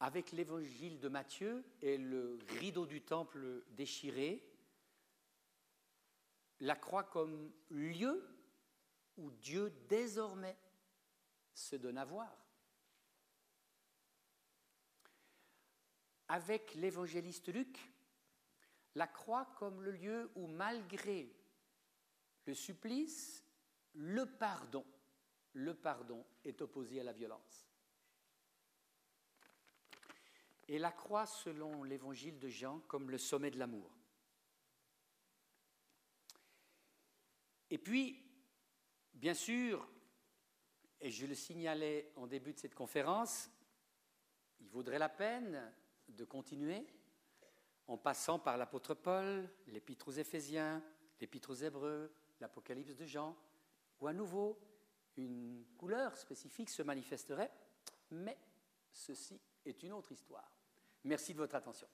avec l'évangile de Matthieu et le rideau du temple déchiré, la croix comme lieu où Dieu désormais se donne à voir. Avec l'évangéliste Luc, la croix comme le lieu où malgré le supplice, le pardon, le pardon est opposé à la violence. Et la croix selon l'évangile de Jean comme le sommet de l'amour. Et puis, bien sûr, et je le signalais en début de cette conférence, il vaudrait la peine de continuer en passant par l'apôtre Paul, l'épître aux Éphésiens, l'épître aux Hébreux, l'Apocalypse de Jean, où à nouveau une couleur spécifique se manifesterait, mais ceci est une autre histoire. Merci de votre attention.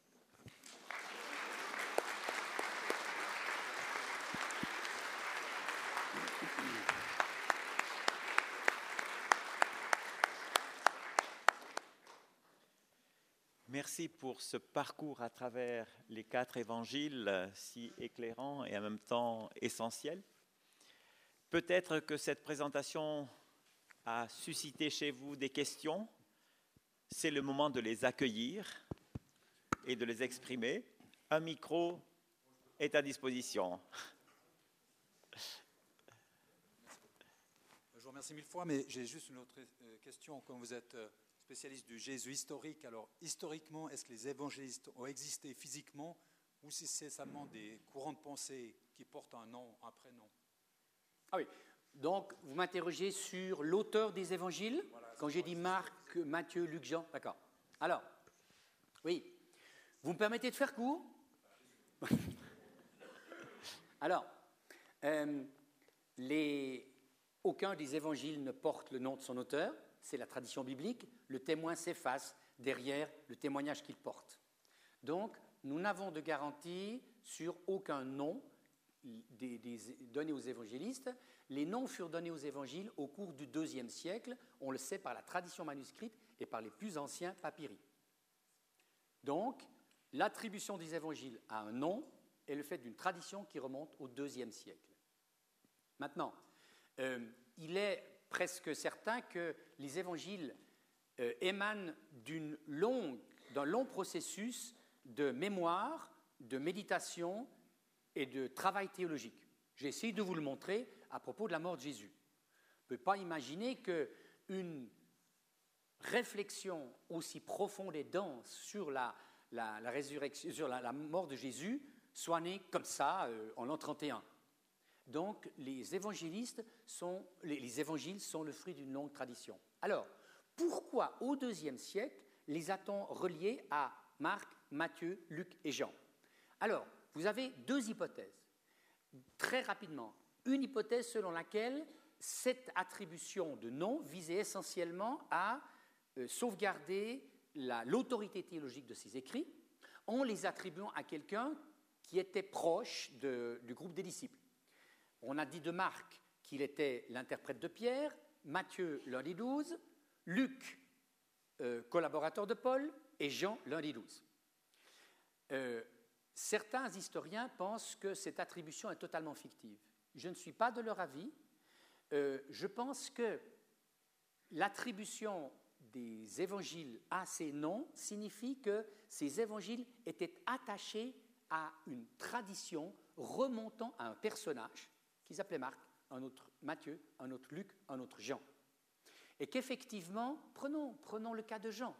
Merci pour ce parcours à travers les quatre évangiles si éclairant et en même temps essentiel. Peut-être que cette présentation a suscité chez vous des questions. C'est le moment de les accueillir et de les exprimer. Un micro est à disposition. Je vous remercie mille fois, mais j'ai juste une autre euh, question. Comme vous êtes euh, spécialiste du Jésus historique, alors historiquement, est-ce que les évangélistes ont existé physiquement ou si c'est seulement des courants de pensée qui portent un nom, un prénom? Ah oui. Donc, vous m'interrogez sur l'auteur des évangiles Quand j'ai dit Marc, Matthieu, Luc, Jean, d'accord. Alors, oui. Vous me permettez de faire court? Alors, euh, aucun des évangiles ne porte le nom de son auteur, c'est la tradition biblique. Le témoin s'efface derrière le témoignage qu'il porte. Donc, nous n'avons de garantie sur aucun nom donnés aux évangélistes. Les noms furent donnés aux évangiles au cours du deuxième siècle, on le sait par la tradition manuscrite et par les plus anciens papyri. Donc, l'attribution des évangiles à un nom est le fait d'une tradition qui remonte au deuxième siècle. Maintenant, euh, il est presque certain que les évangiles euh, émanent d'un long, long processus de mémoire, de méditation et de travail théologique. J'ai essayé de vous le montrer à propos de la mort de Jésus. On ne peut pas imaginer qu'une réflexion aussi profonde et dense sur la, résurrection, sur la, mort de Jésus soit née comme ça euh, en l'an 31. Donc les évangélistes sont, les, évangiles sont le fruit d'une longue tradition. Alors, pourquoi au deuxième siècle les a-t-on reliés à Marc, Matthieu, Luc et Jean? Alors, vous avez deux hypothèses. Très rapidement, une hypothèse selon laquelle cette attribution de nom visait essentiellement à euh, sauvegarder l'autorité théologique de ces écrits en les attribuant à quelqu'un qui était proche du groupe des disciples. On a dit de Marc qu'il était l'interprète de Pierre, Matthieu l'un des douze, Luc euh, collaborateur de Paul et Jean l'un des douze. Euh, certains historiens pensent que cette attribution est totalement fictive. Je ne suis pas de leur avis. je pense que l'attribution des évangiles à ces noms signifie que ces évangiles étaient attachés à une tradition remontant à un personnage qui s'appelait Marc, un autre Matthieu, un autre Luc, un autre Jean. Et qu'effectivement, prenons le cas de Jean,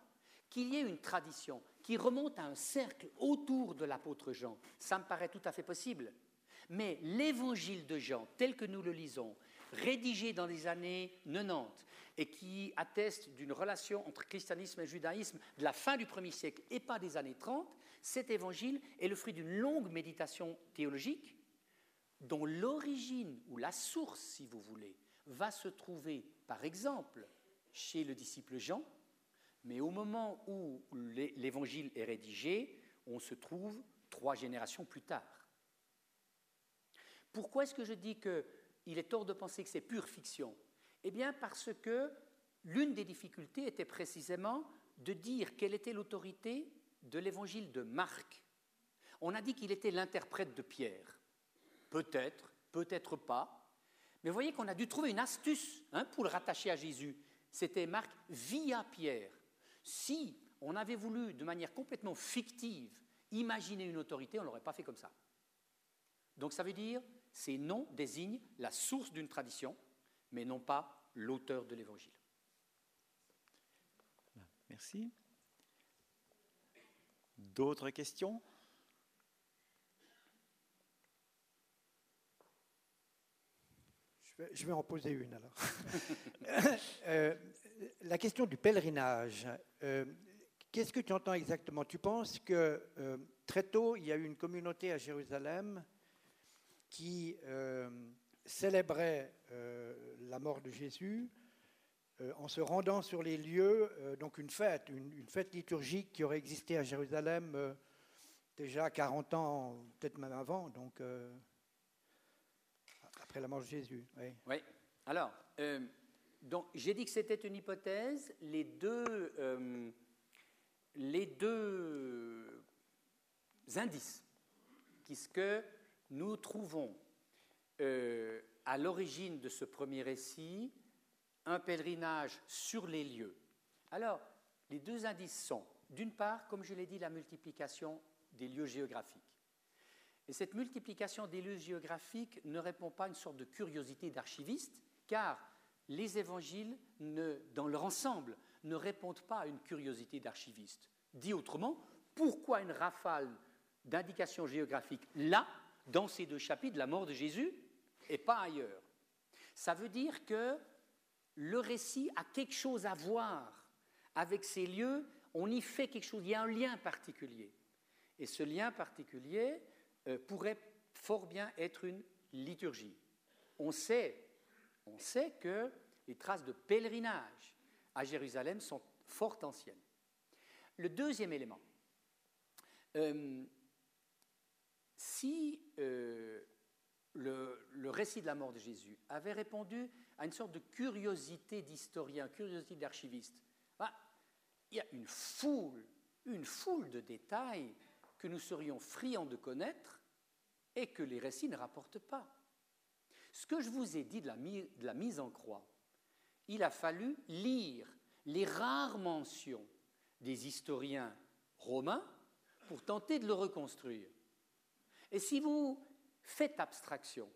qu'il y ait une tradition qui remonte à un cercle autour de l'apôtre Jean, ça me paraît tout à fait possible. Mais l'évangile de Jean, tel que nous le lisons, rédigé dans les années 90 et qui atteste d'une relation entre christianisme et judaïsme de la fin du premier siècle et pas des années 30, cet évangile est le fruit d'une longue méditation théologique dont l'origine ou la source, si vous voulez, va se trouver, par exemple, chez le disciple Jean, mais au moment où l'évangile est rédigé, on se trouve trois générations plus tard. Pourquoi est-ce que je dis que il est tort de penser que c'est pure fiction? Eh bien parce que l'une des difficultés était précisément de dire quelle était l'autorité de l'évangile de Marc. On a dit qu'il était l'interprète de Pierre. Peut-être, peut-être pas. Mais vous voyez qu'on a dû trouver une astuce hein, pour le rattacher à Jésus. C'était Marc via Pierre. Si on avait voulu, de manière complètement fictive, imaginer une autorité, on ne l'aurait pas fait comme ça. Donc ça veut dire ces noms désignent la source d'une tradition, mais non pas l'auteur de l'évangile. Merci. D'autres questions? Je vais, en poser une alors. Euh, la question du pèlerinage, euh, qu'est-ce que tu entends exactement? Tu penses que euh, très tôt, il y a eu une communauté à Jérusalem qui euh, célébrait euh, la mort de Jésus euh, en se rendant sur les lieux, donc une fête, une, fête liturgique qui aurait existé à Jérusalem déjà 40 ans, peut-être même avant, donc après la mort de Jésus. Oui. Alors, donc j'ai dit que c'était une hypothèse. Les deux, les deux indices, que nous trouvons euh, à l'origine de ce premier récit un pèlerinage sur les lieux. Alors, les deux indices sont, d'une part, comme je l'ai dit, la multiplication des lieux géographiques. Et cette multiplication des lieux géographiques ne répond pas à une sorte de curiosité d'archiviste, car les évangiles, dans leur ensemble, ne répondent pas à une curiosité d'archiviste. Dit autrement, pourquoi une rafale d'indications géographiques là dans ces deux chapitres, la mort de Jésus, et pas ailleurs. Ça veut dire que le récit a quelque chose à voir avec ces lieux, on y fait quelque chose, il y a un lien particulier. Et ce lien particulier euh, pourrait fort bien être une liturgie. On sait, on sait que les traces de pèlerinage à Jérusalem sont fort anciennes. Le deuxième élément, euh, si euh, le, récit de la mort de Jésus avait répondu à une sorte de curiosité d'historien, curiosité d'archiviste, bah, il y a une foule, une foule de détails que nous serions friands de connaître et que les récits ne rapportent pas. Ce que je vous ai dit de la, de la mise en croix, il a fallu lire les rares mentions des historiens romains pour tenter de le reconstruire. Et si vous faites abstraction,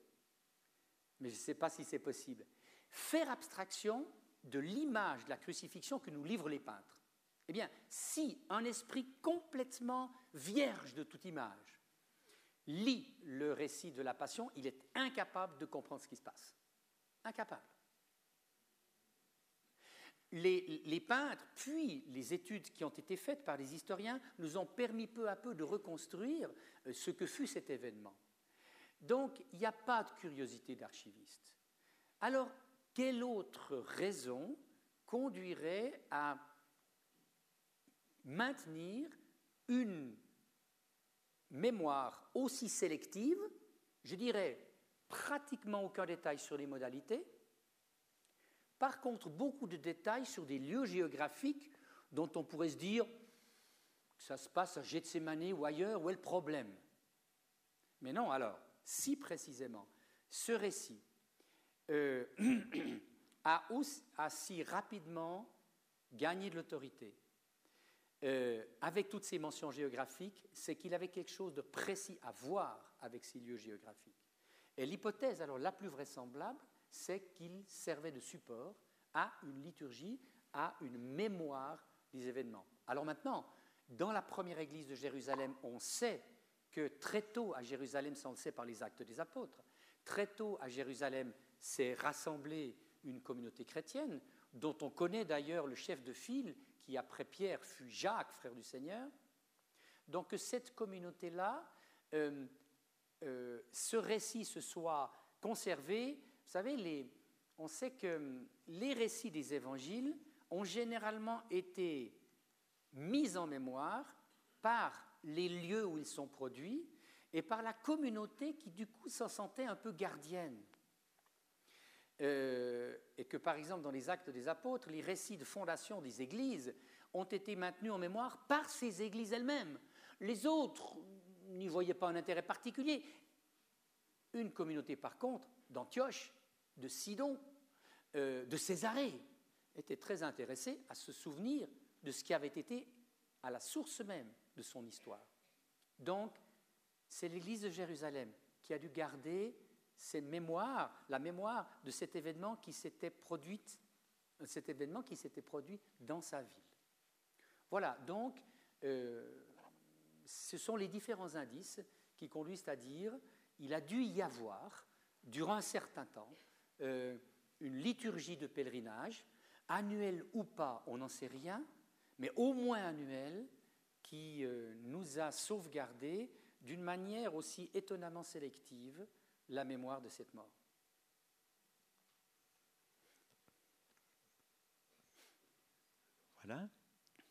mais je ne sais pas si c'est possible, faire abstraction de l'image de la crucifixion que nous livrent les peintres. Eh bien, si un esprit complètement vierge de toute image lit le récit de la Passion, il est incapable de comprendre ce qui se passe. Incapable. Les, peintres, puis les études qui ont été faites par les historiens, nous ont permis peu à peu de reconstruire euh, ce que fut cet événement. Donc, il n'y a pas de curiosité d'archiviste. Alors, quelle autre raison conduirait à maintenir une mémoire aussi sélective, je dirais pratiquement aucun détail sur les modalités, par contre beaucoup de détails sur des lieux géographiques dont on pourrait se dire que ça se passe à Gethsemane ou ailleurs, où est le problème? Mais non, alors, si précisément ce récit euh, a, si rapidement gagné de l'autorité, euh, avec toutes ces mentions géographiques, c'est qu'il avait quelque chose de précis à voir avec ces lieux géographiques. Et l'hypothèse, alors la plus vraisemblable, c'est qu'il servait de support à une liturgie, à une mémoire des événements. Alors maintenant, dans la première église de Jérusalem, on sait que très tôt à Jérusalem, ça on le sait par les actes des apôtres, très tôt à Jérusalem s'est rassemblée une communauté chrétienne, dont on connaît d'ailleurs le chef de file qui après Pierre fut Jacques, frère du Seigneur. Donc que cette communauté-là, euh, euh, ce récit se soit conservé. Vous savez, on sait que les récits des évangiles ont généralement été mis en mémoire par les lieux où ils sont produits et par la communauté qui du coup s'en sentait un peu gardienne. Euh, et que par exemple dans les actes des apôtres, les récits de fondation des églises ont été maintenus en mémoire par ces églises elles-mêmes. Les autres n'y voyaient pas un intérêt particulier. Une communauté par contre, d'Antioche, de Sidon, euh, de Césarée, était très intéressée à se souvenir de ce qui avait été à la source même de son histoire. Donc, c'est l'Église de Jérusalem qui a dû garder cette mémoire, la mémoire de cet événement qui s'était produit, cet événement qui s'était produit dans sa ville. Voilà, donc, euh, ce sont les différents indices qui conduisent à dire il a dû y avoir, durant un certain temps, euh, une liturgie de pèlerinage, annuelle ou pas, on n'en sait rien, mais au moins annuelle, qui euh, nous a sauvegardé d'une manière aussi étonnamment sélective la mémoire de cette mort. Voilà.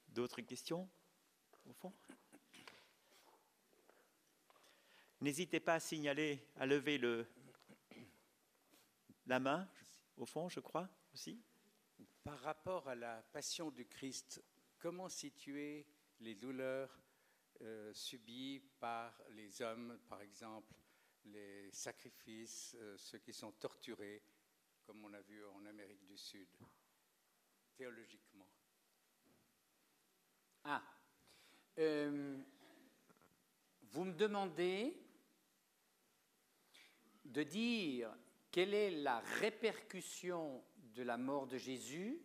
D'autres questions au fond? N'hésitez pas à signaler, à lever le, la main, au fond, je crois, aussi. Par rapport à la passion du Christ, comment situer les douleurs euh, subies par les hommes, par exemple, les sacrifices, euh, ceux qui sont torturés, comme on a vu en Amérique du Sud, théologiquement? Ah, euh, vous me demandez de dire quelle est la répercussion de la mort de Jésus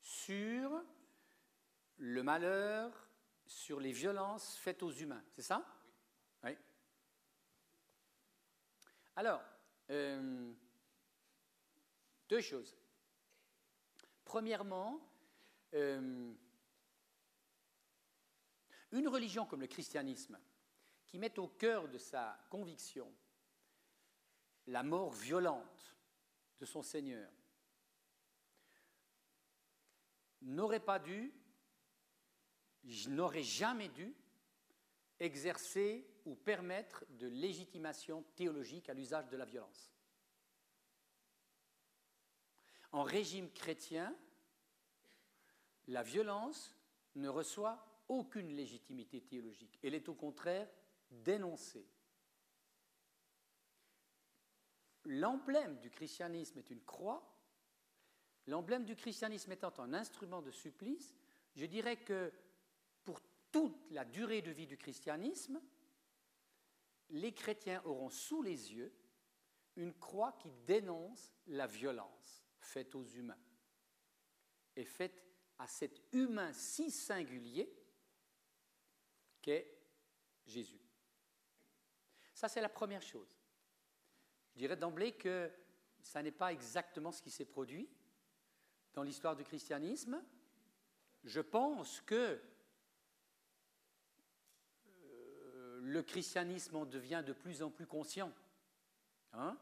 sur le malheur, sur les violences faites aux humains? C'est ça? Oui. Alors, euh, deux choses. Premièrement, euh, une religion comme le christianisme, qui met au cœur de sa conviction la mort violente de son Seigneur, n'aurait pas dû, n'aurait jamais dû exercer ou permettre de légitimation théologique à l'usage de la violence. En régime chrétien, la violence ne reçoit aucune légitimité théologique. Elle est au contraire dénoncée. L'emblème du christianisme est une croix, l'emblème du christianisme étant un instrument de supplice, je dirais que pour toute la durée de vie du christianisme, les chrétiens auront sous les yeux une croix qui dénonce la violence faite aux humains et faite à cet humain si singulier qu'est Jésus. Ça, c'est la première chose. Je dirais d'emblée que ça n'est pas exactement ce qui s'est produit dans l'histoire du christianisme. Je pense que euh, le christianisme en devient de plus en plus conscient. Hein,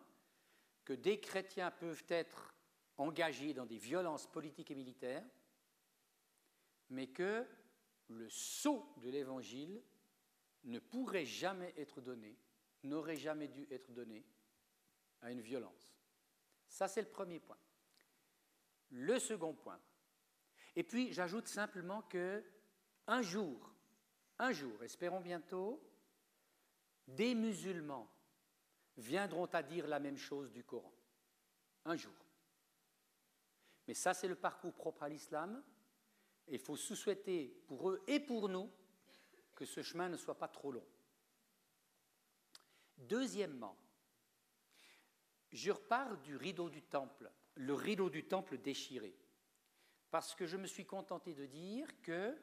que des chrétiens peuvent être engagés dans des violences politiques et militaires, mais que le sceau de l'Évangile ne pourrait jamais être donné, n'aurait jamais dû être donné à une violence. Ça, c'est le premier point. Le second point. Et puis, j'ajoute simplement que un jour, un jour, espérons bientôt, des musulmans viendront à dire la même chose du Coran. Un jour. Mais ça, c'est le parcours propre à l'islam. Il faut sous-souhaiter pour eux et pour nous que ce chemin ne soit pas trop long. Deuxièmement, je repars du rideau du temple, le rideau du temple déchiré, parce que je me suis contenté de dire que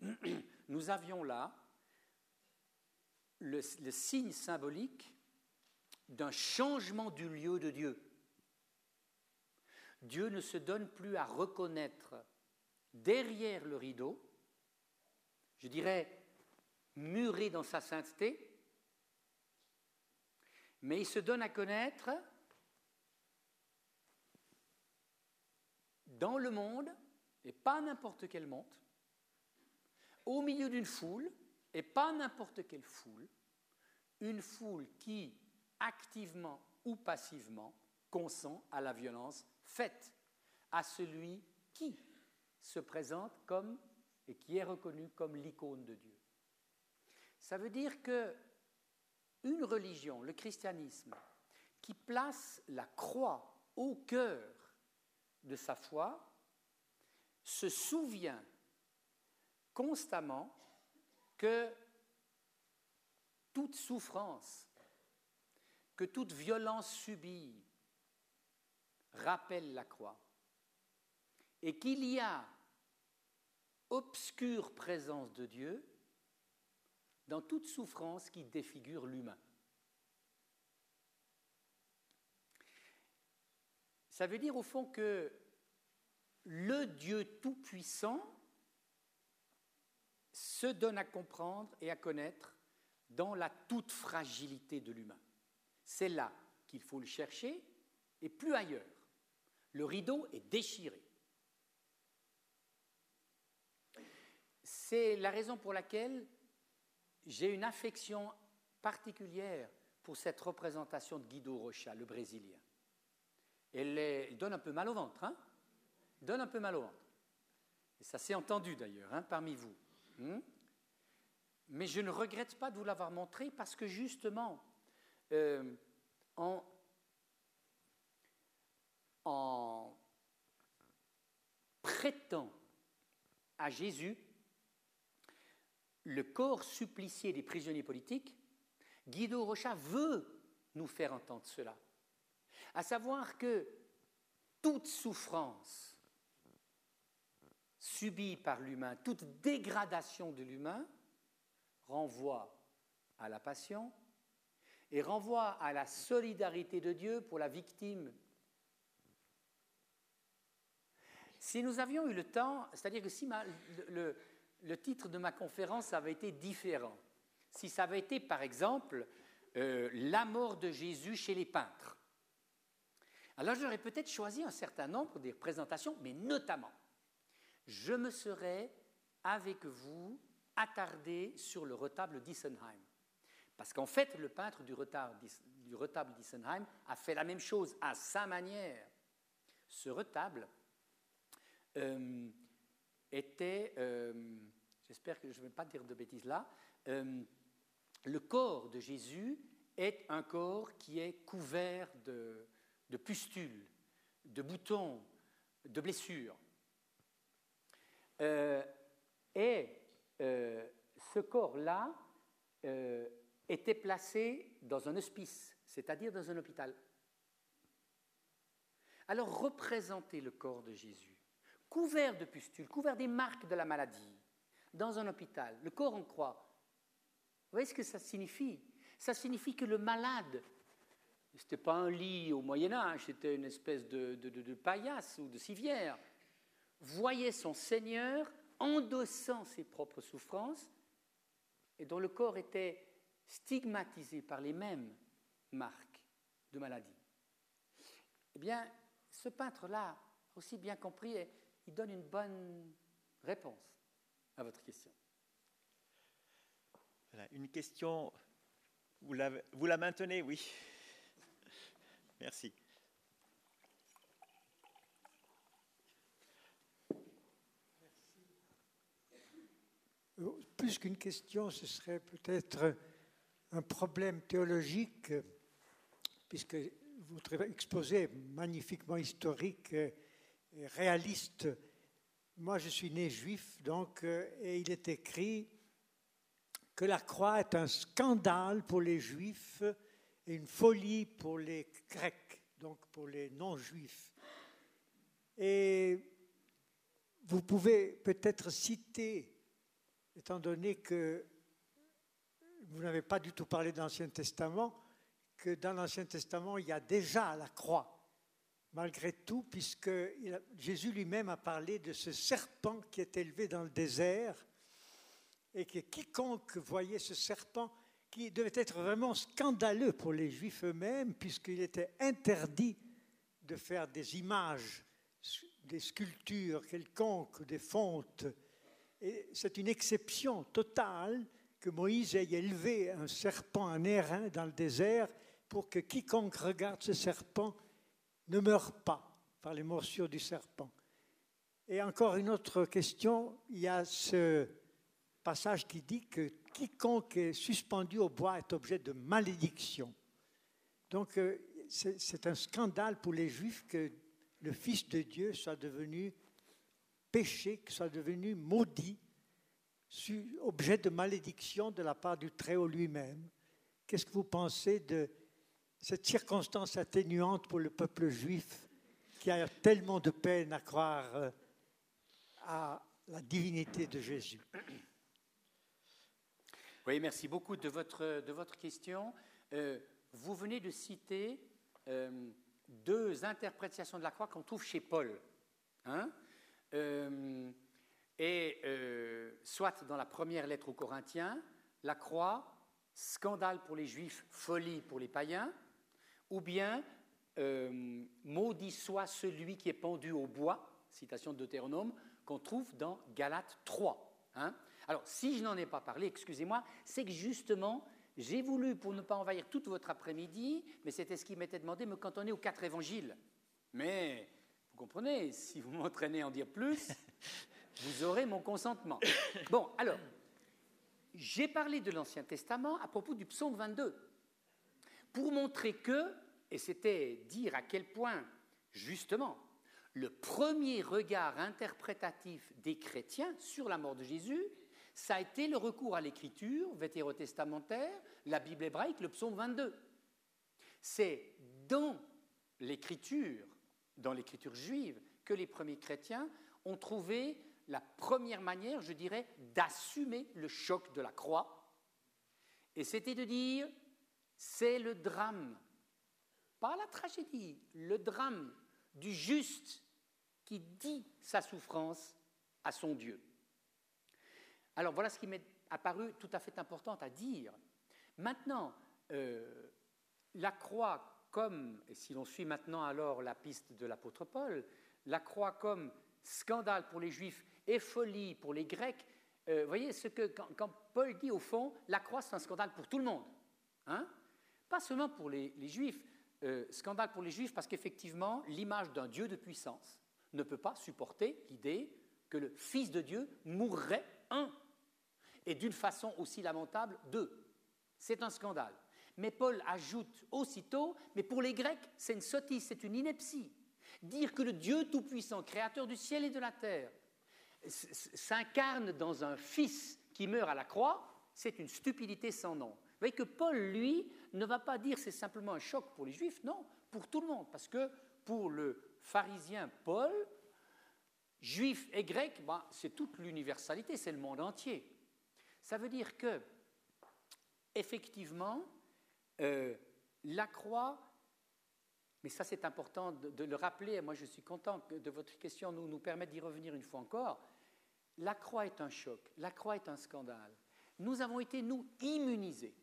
nous avions là le, signe symbolique d'un changement du lieu de Dieu. Dieu ne se donne plus à reconnaître derrière le rideau, je dirais muré dans sa sainteté, mais il se donne à connaître dans le monde, et pas n'importe quel monde, au milieu d'une foule, et pas n'importe quelle foule, une foule qui, activement ou passivement, consent à la violence faite à celui qui se présente comme et qui est reconnu comme l'icône de Dieu. Ça veut dire que une religion, le christianisme, qui place la croix au cœur de sa foi, se souvient constamment que toute souffrance, que toute violence subie rappelle la croix, et qu'il y a obscure présence de Dieu dans toute souffrance qui défigure l'humain. Ça veut dire au fond que le Dieu Tout-Puissant se donne à comprendre et à connaître dans la toute fragilité de l'humain. C'est là qu'il faut le chercher et plus ailleurs. Le rideau est déchiré. C'est la raison pour laquelle j'ai une affection particulière pour cette représentation de Guido Rocha, le Brésilien. Elle, donne un peu mal au ventre, hein Donne un peu mal au ventre. Et ça s'est entendu d'ailleurs, hein, parmi vous. Hmm? Mais je ne regrette pas de vous l'avoir montré parce que justement, euh, en prêtant à Jésus le corps supplicié des prisonniers politiques, Guido Rocha veut nous faire entendre cela. À savoir que toute souffrance subie par l'humain, toute dégradation de l'humain, renvoie à la passion et renvoie à la solidarité de Dieu pour la victime. Si nous avions eu le temps, c'est-à-dire que si le, le titre de ma conférence avait été différent. Si ça avait été, par exemple, euh, la mort de Jésus chez les peintres. Alors j'aurais peut-être choisi un certain nombre des représentations, mais notamment, je me serais, avec vous, attardé sur le retable d'Issenheim. Parce qu'en fait, le peintre du retable, d'Issenheim a fait la même chose à sa manière. Ce retable euh, était, euh, j'espère que je ne vais pas dire de bêtises là, euh, le corps de Jésus est un corps qui est couvert de, pustules, de boutons, de blessures. Euh, et euh, ce corps-là était placé dans un hospice, c'est-à-dire dans un hôpital. Alors représentez le corps de Jésus, couvert de pustules, couvert des marques de la maladie, dans un hôpital, le corps en croix. Vous voyez ce que ça signifie? Ça signifie que le malade, ce n'était pas un lit au Moyen Âge, c'était une espèce de, de paillasse ou de civière, voyait son Seigneur endossant ses propres souffrances et dont le corps était stigmatisé par les mêmes marques de maladie. Eh bien, ce peintre-là, aussi bien compris, il donne une bonne réponse à votre question. une question, vous la, vous la maintenez, oui. Merci. Plus qu'une question, ce serait peut-être un problème théologique, puisque votre exposé est magnifiquement historique et réaliste. Moi, je suis né juif, donc, et il est écrit que la croix est un scandale pour les juifs et une folie pour les grecs, donc pour les non-juifs. Et vous pouvez peut-être citer, étant donné que vous n'avez pas du tout parlé de l'Ancien Testament, que dans l'Ancien Testament, il y a déjà la croix, malgré tout, puisque Jésus lui-même a parlé de ce serpent qui est élevé dans le désert, et que quiconque voyait ce serpent, qui devait être vraiment scandaleux pour les Juifs eux-mêmes, puisqu'il était interdit de faire des images, des sculptures quelconques, des fontes. Et c'est une exception totale que Moïse ait élevé un serpent, un airain dans le désert, pour que quiconque regarde ce serpent ne meure pas par les morsures du serpent. Et encore une autre question, il y a ce passage qui dit que quiconque est suspendu au bois est objet de malédiction. Donc euh, c'est un scandale pour les Juifs que le Fils de Dieu soit devenu péché, que soit devenu maudit objet de malédiction de la part du Très-Haut lui-même. Qu'est-ce que vous pensez de cette circonstance atténuante pour le peuple juif qui a tellement de peine à croire euh, à la divinité de Jésus Oui, merci beaucoup de votre, de votre question. Euh, vous venez de citer euh, deux interprétations de la croix qu'on trouve chez Paul. Hein et soit dans la première lettre aux Corinthiens, la croix, scandale pour les juifs, folie pour les païens, ou bien euh, maudit soit celui qui est pendu au bois, citation de Deutéronome, qu'on trouve dans Galates 3. Hein. Alors, si je n'en ai pas parlé, excusez-moi, c'est que justement, j'ai voulu, pour ne pas envahir toute votre après-midi, mais c'était ce qui m'était demandé, me cantonner aux quatre évangiles. Mais, vous comprenez, si vous m'entraînez à en dire plus, vous aurez mon consentement. Bon, alors, j'ai parlé de l'Ancien Testament à propos du psaume 22, pour montrer que, et c'était dire à quel point, justement, le premier regard interprétatif des chrétiens sur la mort de Jésus, ça a été le recours à l'écriture vétérotestamentaire, la Bible hébraïque, le psaume 22. C'est dans l'écriture, dans l'écriture juive, que les premiers chrétiens ont trouvé la première manière, je dirais, d'assumer le choc de la croix. Et c'était de dire, c'est le drame, pas la tragédie, le drame du juste qui dit sa souffrance à son Dieu. Alors voilà ce qui m'est apparu tout à fait important à dire. Maintenant, euh, la croix comme, et si l'on suit maintenant alors la piste de l'apôtre Paul, la croix comme scandale pour les juifs et folie pour les Grecs. Euh, vous voyez, ce que, quand, Paul dit au fond, la croix c'est un scandale pour tout le monde. Hein? Pas seulement pour les, Juifs. Euh, scandale pour les Juifs parce qu'effectivement, l'image d'un Dieu de puissance ne peut pas supporter l'idée que le Fils de Dieu mourrait, un, et d'une façon aussi lamentable, deux. C'est un scandale. Mais Paul ajoute aussitôt, mais pour les Grecs, c'est une sottise, c'est une ineptie. Dire que le Dieu Tout-Puissant, créateur du ciel et de la terre, s'incarne dans un fils qui meurt à la croix, c'est une stupidité sans nom. Vous voyez que Paul, lui, ne va pas dire c'est simplement un choc pour les juifs, non, pour tout le monde, parce que pour le pharisien Paul, juif et grec, bah, c'est toute l'universalité, c'est le monde entier. Ça veut dire que, effectivement, euh, la croix, mais ça c'est important de, le rappeler, moi je suis content que votre question nous, nous permette d'y revenir une fois encore, la croix est un choc, la croix est un scandale. Nous avons été, nous, immunisés,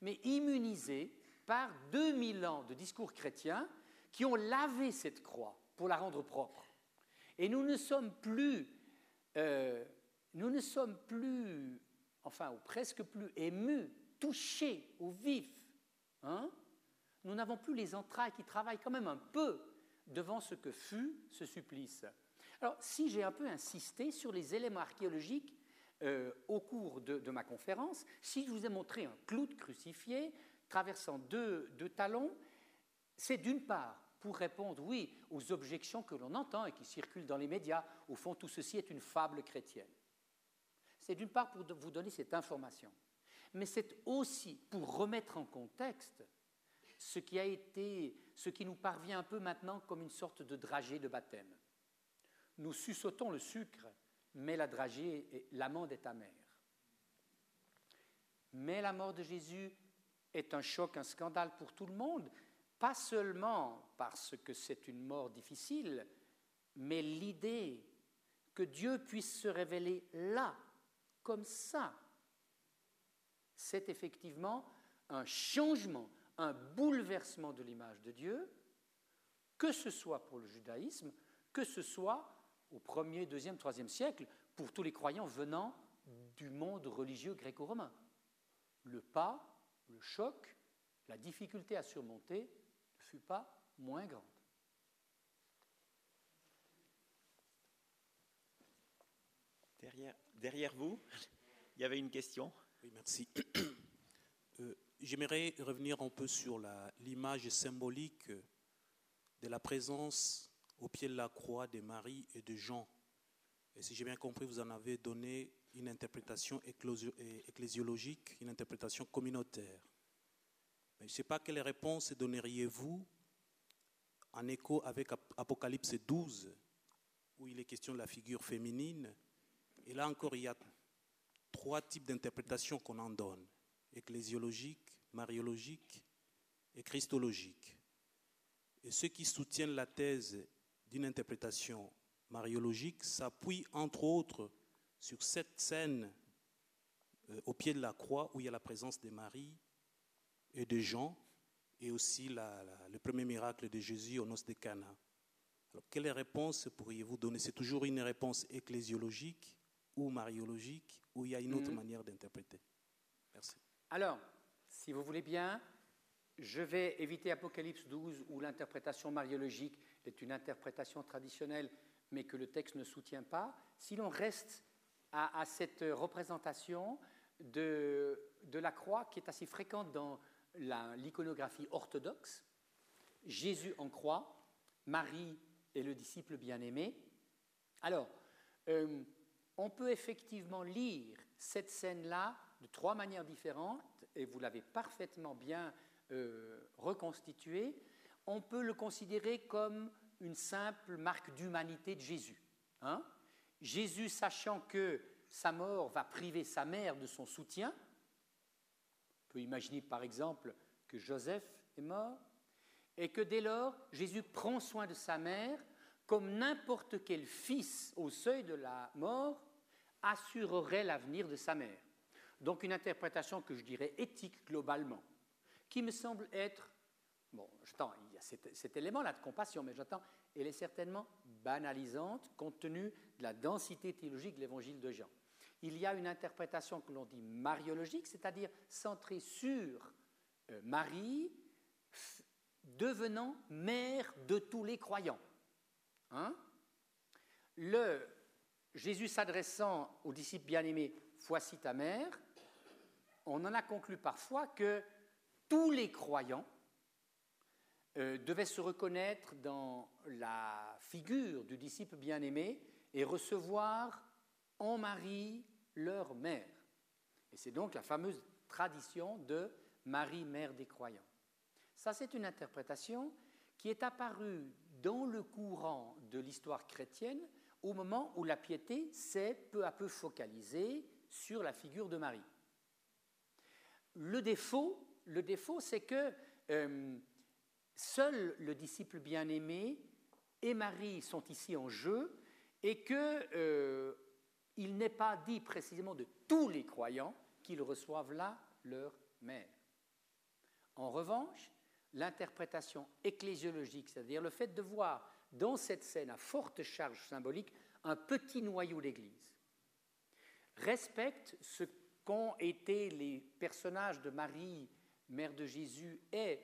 mais immunisés par 2000 ans de discours chrétiens qui ont lavé cette croix pour la rendre propre. Et nous ne sommes plus, euh, nous ne sommes plus, enfin, ou presque plus émus, touchés au vif. Hein nous n'avons plus les entrailles qui travaillent quand même un peu devant ce que fut ce supplice. Alors, si j'ai un peu insisté sur les éléments archéologiques euh, au cours de, ma conférence, si je vous ai montré un clou crucifié traversant deux talons, c'est d'une part pour répondre, oui, aux objections que l'on entend et qui circulent dans les médias. Au fond, tout ceci est une fable chrétienne. C'est d'une part pour vous donner cette information, mais c'est aussi pour remettre en contexte ce qui a été, ce qui nous parvient un peu maintenant comme une sorte de dragée de baptême. Nous suçotons le sucre, mais la dragée, l'amande est amère. Mais la mort de Jésus est un choc, un scandale pour tout le monde, pas seulement parce que c'est une mort difficile, mais l'idée que Dieu puisse se révéler là, comme ça, c'est effectivement un changement, un bouleversement de l'image de Dieu, que ce soit pour le judaïsme, que ce soit au 1er, 2e, 3e siècle, pour tous les croyants venant du monde religieux gréco-romain. Le pas, le choc, la difficulté à surmonter fut pas moins grande. Derrière, derrière vous, il y avait une question. Oui, merci. Euh, j'aimerais revenir un peu sur l'image symbolique de la présence au pied de la croix de Marie et de Jean. Et si j'ai bien compris, vous en avez donné une interprétation ecclésiologique, une interprétation communautaire je ne sais pas quelle réponse donneriez-vous en écho avec Apocalypse 12, où il est question de la figure féminine. Et là encore, il y a trois types d'interprétations qu'on en donne ecclésiologique, mariologique et christologique. Et ceux qui soutiennent la thèse d'une interprétation mariologique s'appuient entre autres sur cette scène euh, au pied de la croix où il y a la présence de Marie et de Jean, et aussi le premier miracle de Jésus au noces de Cana. Alors, quelle réponse? Pourriez-vous donner? C'est toujours une réponse ecclésiologique ou mariologique, ou il y a une autre mhm. manière d'interpréter? Merci. Alors, si vous voulez bien, je vais éviter Apocalypse 12 où l'interprétation mariologique est une interprétation traditionnelle mais que le texte ne soutient pas. Si l'on reste à, cette représentation de, la croix qui est assez fréquente dans l'iconographie orthodoxe, Jésus en croix, Marie est le disciple bien-aimé. Alors, euh, on peut effectivement lire cette scène-là de trois manières différentes, et vous l'avez parfaitement bien euh, reconstitué. On peut le considérer comme une simple marque d'humanité de Jésus. Hein. Jésus, sachant que sa mort va priver sa mère de son soutien, on peut imaginer par exemple que Joseph est mort et que dès lors, Jésus prend soin de sa mère comme n'importe quel fils au seuil de la mort assurerait l'avenir de sa mère. Donc une interprétation que je dirais éthique globalement, qui me semble être, bon, y cet, élément-là de compassion, mais j'entends, elle est certainement banalisante compte tenu de la densité théologique de l'évangile de Jean il y a une interprétation que l'on dit mariologique, c'est-à-dire centrée sur euh, Marie devenant mère de tous les croyants. Hein? Le Jésus s'adressant aux disciples bien-aimés, voici ta mère, on en a conclu parfois que tous les croyants euh, devaient se reconnaître dans la figure du disciple bien-aimé et recevoir en Marie leur mère. Et c'est donc la fameuse tradition de Marie, mère des croyants. Ça, c'est une interprétation qui est apparue dans le courant de l'histoire chrétienne au moment où la piété s'est peu à peu focalisée sur la figure de Marie. Le défaut, le défaut c'est que euh, seul le disciple bien-aimé et Marie sont ici en jeu et qu'il euh, n'est pas dit précisément de tous les croyants qu'ils reçoivent là leur mère. En revanche, l'interprétation ecclésiologique, c'est-à-dire le fait de voir dans cette scène à forte charge symbolique un petit noyau d'Église, respecte ce qu'ont été les personnages de Marie, mère de Jésus, et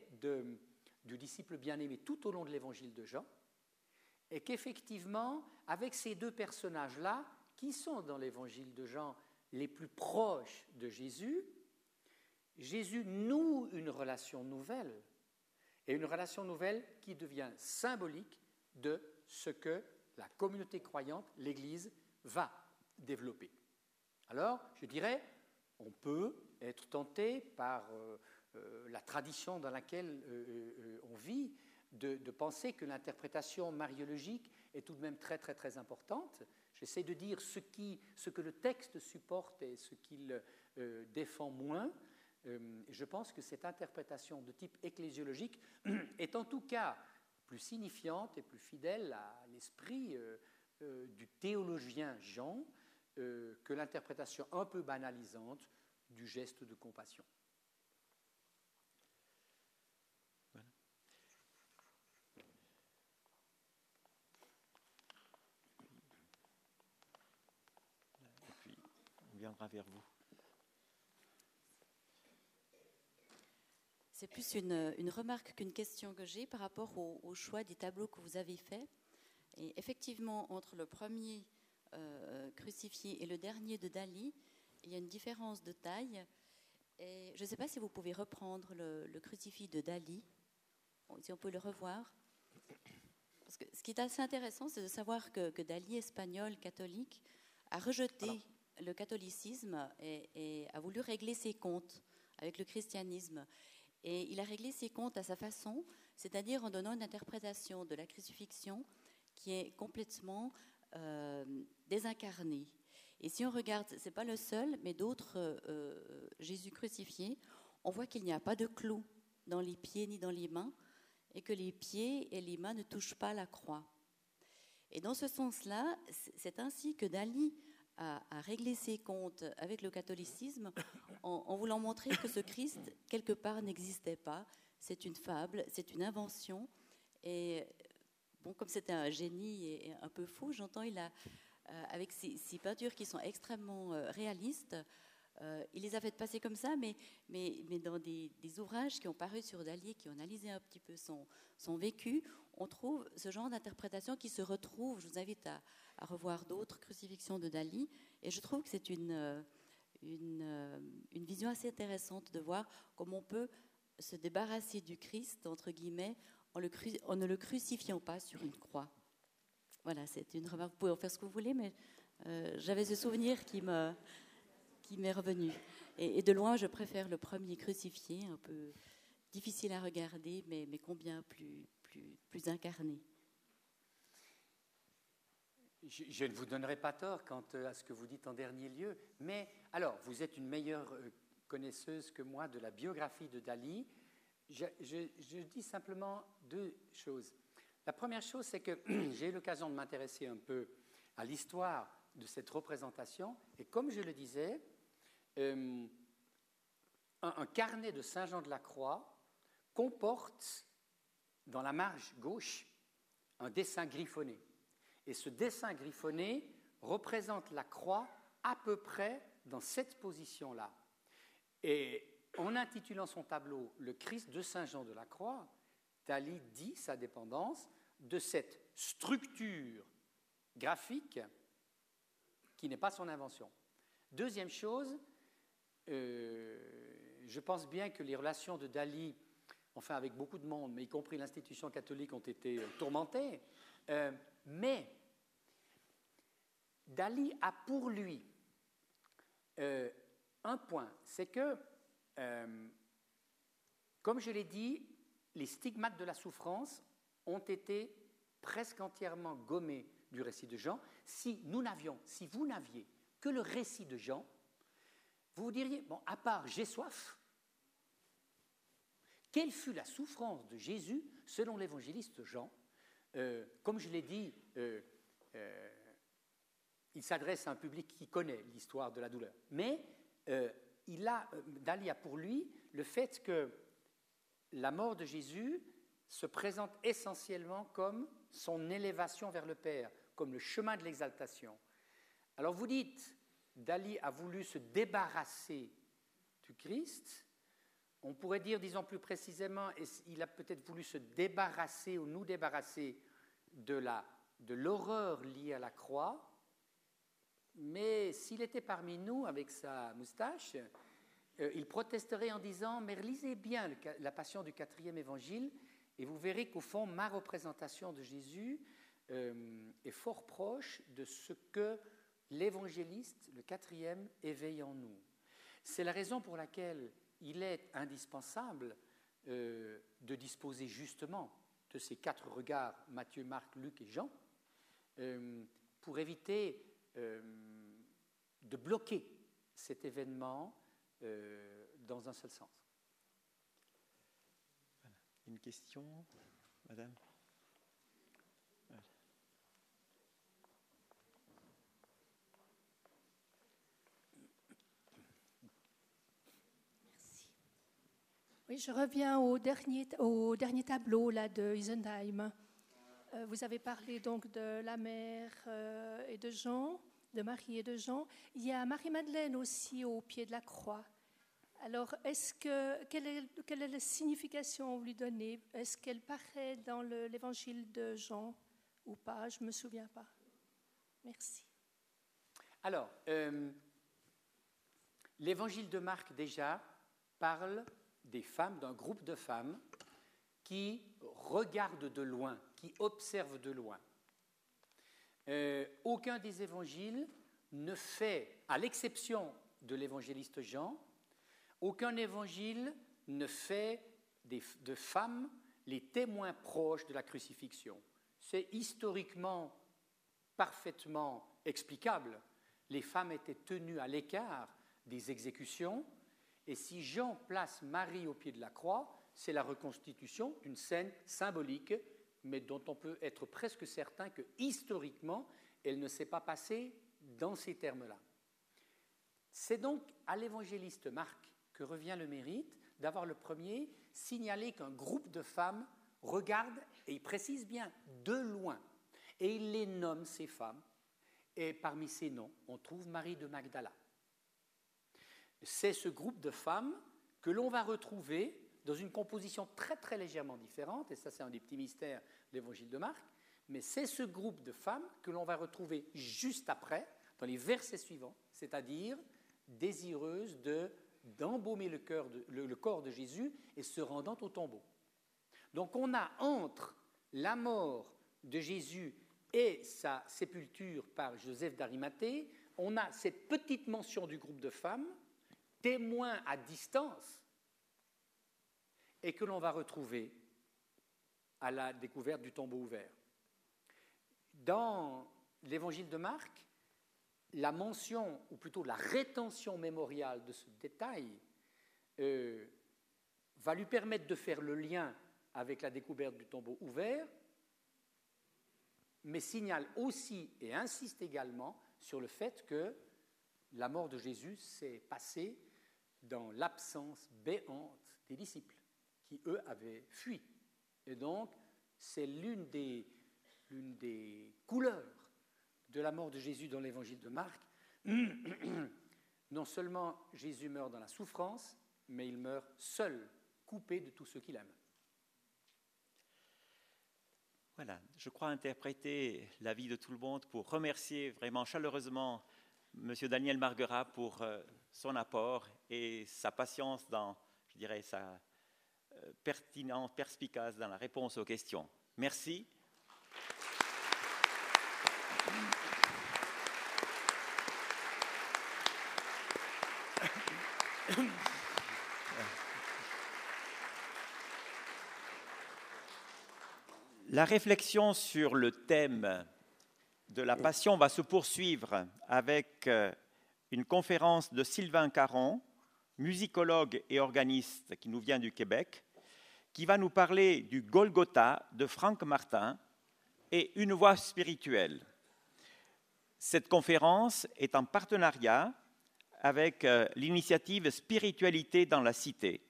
du disciple bien-aimé tout au long de l'évangile de Jean, et qu'effectivement, avec ces deux personnages-là, qui sont dans l'évangile de Jean les plus proches de Jésus, Jésus noue une relation nouvelle, et une relation nouvelle qui devient symbolique de ce que la communauté croyante, l'Église, va développer. Alors, je dirais, on peut être tenté par euh, la tradition dans laquelle euh, on vit de, penser que l'interprétation mariologique est tout de même très très très importante. J'essaie de dire ce, qui, ce que le texte supporte et ce qu'il défend moins. je pense que cette interprétation de type ecclésiologique est en tout cas plus signifiante et plus fidèle à l'esprit du théologien Jean que l'interprétation un peu banalisante du geste de compassion. Vers vous. C'est plus une, une remarque qu'une question que j'ai par rapport au, au, choix des tableaux que vous avez faits. Et effectivement, entre le premier euh, crucifié et le dernier de Dali, il y a une différence de taille. Et je ne sais pas si vous pouvez reprendre le, le, crucifix de Dali, si on peut le revoir. Parce que ce qui est assez intéressant, c'est de savoir que, que, Dali, espagnol, catholique, a rejeté Alors. Le catholicisme a voulu régler ses comptes avec le christianisme. Et il a réglé ses comptes à sa façon, c'est-à-dire en donnant une interprétation de la crucifixion qui est complètement euh, désincarnée. Et si on regarde, c'est pas le seul, mais d'autres euh, Jésus crucifié, on voit qu'il n'y a pas de clou dans les pieds ni dans les mains, et que les pieds et les mains ne touchent pas la croix. Et dans ce sens-là, c'est ainsi que Dali a, réglé ses comptes avec le catholicisme en, voulant montrer que ce Christ, quelque part, n'existait pas. C'est une fable, c'est une invention. Et bon, comme c'était un génie et, un peu fou, j'entends, il a, euh, avec ces, peintures qui sont extrêmement euh, réalistes, euh, il les a faites passer comme ça, mais, dans des, ouvrages qui ont paru sur Dali, qui ont analysé un petit peu son, vécu, on trouve ce genre d'interprétation qui se retrouve. Je vous invite à, revoir d'autres crucifixions de Dali, et je trouve que c'est une, une, une, vision assez intéressante de voir comment on peut se débarrasser du Christ, entre guillemets, en, ne le crucifiant pas sur une croix. Voilà, c'est une remarque. Vous pouvez en faire ce que vous voulez, mais euh, j'avais ce souvenir qui me qui m'est revenu. Et, de loin, je préfère le premier crucifié, un peu difficile à regarder, mais, combien plus, incarné. Je, ne vous donnerai pas tort quant à ce que vous dites en dernier lieu, mais alors, vous êtes une meilleure euh, connaisseuse que moi de la biographie de Dali. Je, je dis simplement deux choses. La première chose, c'est que j'ai eu l'occasion de m'intéresser un peu à l'histoire de cette représentation, et comme je le disais, euh, un, carnet de Saint Jean de la Croix comporte dans la marge gauche un dessin griffonné. Et ce dessin griffonné représente la croix à peu près dans cette position-là. Et en intitulant son tableau Le Christ de Saint Jean de la Croix, Dali dit sa dépendance de cette structure graphique qui n'est pas son invention. Deuxième chose, je pense bien que les relations de Dali, enfin avec beaucoup de monde, mais y compris l'institution catholique, ont été euh, tourmentées. Euh, mais Dali a pour lui un point, c'est que, comme je l'ai dit, les stigmates de la souffrance ont été presque entièrement gommés du récit de Jean. Si nous n'avions, si vous n'aviez que le récit de Jean, vous diriez, bon, à part j'ai soif, quelle fut la souffrance de Jésus selon l'évangéliste Jean euh, Comme je l'ai dit, euh, euh, il s'adresse à un public qui connaît l'histoire de la douleur. Mais il a, Dali a pour lui le fait que la mort de Jésus se présente essentiellement comme son élévation vers le Père, comme le chemin de l'exaltation. Alors vous dites, Dali a voulu se débarrasser du Christ. On pourrait dire, disons plus précisément, il a peut-être voulu se débarrasser ou nous débarrasser de l'horreur liée à la croix. Mais s'il était parmi nous avec sa moustache, euh, il protesterait en disant Mais lisez bien la passion du quatrième évangile, et vous verrez qu'au fond, ma représentation de Jésus euh, est fort proche de ce que l'évangéliste, le quatrième, éveille en nous. C'est la raison pour laquelle il est indispensable euh, de disposer justement de ces quatre regards, Matthieu, Marc, Luc et Jean, euh, pour éviter euh, de bloquer cet événement dans un seul sens. Une question, Madame? Oui, je reviens au dernier, au dernier tableau là, de Isenheim. Euh, vous avez parlé donc de la mère euh, et de Jean, de Marie et de Jean. Il y a Marie-Madeleine aussi au pied de la croix. Alors, est-ce que, quelle, est, la signification vous lui donnez? Est-ce qu'elle paraît dans l'évangile de Jean ou pas? Je ne me souviens pas. Merci. Alors, euh, l'évangile de Marc déjà parle des femmes, d'un groupe de femmes qui regardent de loin, qui observent de loin. Euh, aucun des évangiles ne fait, à l'exception de l'évangéliste Jean, aucun évangile ne fait de femmes les témoins proches de la crucifixion. C'est historiquement parfaitement explicable. Les femmes étaient tenues à l'écart des exécutions, et si Jean place Marie au pied de la croix, c'est la reconstitution d'une scène symbolique, mais dont on peut être presque certain que historiquement, elle ne s'est pas passée dans ces termes-là. C'est donc à l'évangéliste Marc que revient le mérite d'avoir le premier signalé qu'un groupe de femmes regarde, et il précise bien, de loin, et il les nomme ces femmes, et parmi ces noms, on trouve Marie de Magdala c'est ce groupe de femmes que l'on va retrouver dans une composition très très légèrement différente, et ça c'est un des petits mystères de l'évangile de Marc, mais c'est ce groupe de femmes que l'on va retrouver juste après, dans les versets suivants, c'est-à-dire désireuses de, d'embaumer le, le corps de Jésus et se rendant au tombeau. Donc on a entre la mort de Jésus et sa sépulture par Joseph d'Arimathée, on a cette petite mention du groupe de femmes témoin à distance et que l'on va retrouver à la découverte du tombeau ouvert. Dans l'évangile de Marc, la mention, ou plutôt la rétention mémoriale de ce détail, euh, va lui permettre de faire le lien avec la découverte du tombeau ouvert, mais signale aussi et insiste également sur le fait que la mort de Jésus s'est passée dans l'absence béante des disciples, qui eux avaient fui. Et donc, c'est l'une des, l'une des couleurs de la mort de Jésus dans l'évangile de Marc. non seulement Jésus meurt dans la souffrance, mais il meurt seul, coupé de tous ceux qu'il aime. Voilà, je crois interpréter la vie de tout le monde pour remercier vraiment chaleureusement Monsieur Daniel Marguerat pour euh, son apport et sa patience dans, je dirais, sa euh, pertinence, perspicace dans la réponse aux questions. Merci. La réflexion sur le thème de la Passion va se poursuivre avec euh, une conférence de Sylvain Caron, musicologue et organiste qui nous vient du Québec, qui va nous parler du Golgotha de Franck Martin et une voix spirituelle. Cette conférence est en partenariat avec euh, l'initiative Spiritualité dans la Cité.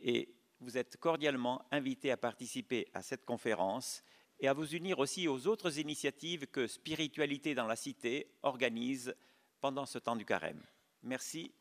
Et vous êtes cordialement invités à participer à cette conférence et à vous unir aussi aux autres initiatives que Spiritualité dans la Cité organise pendant ce temps du carême. Merci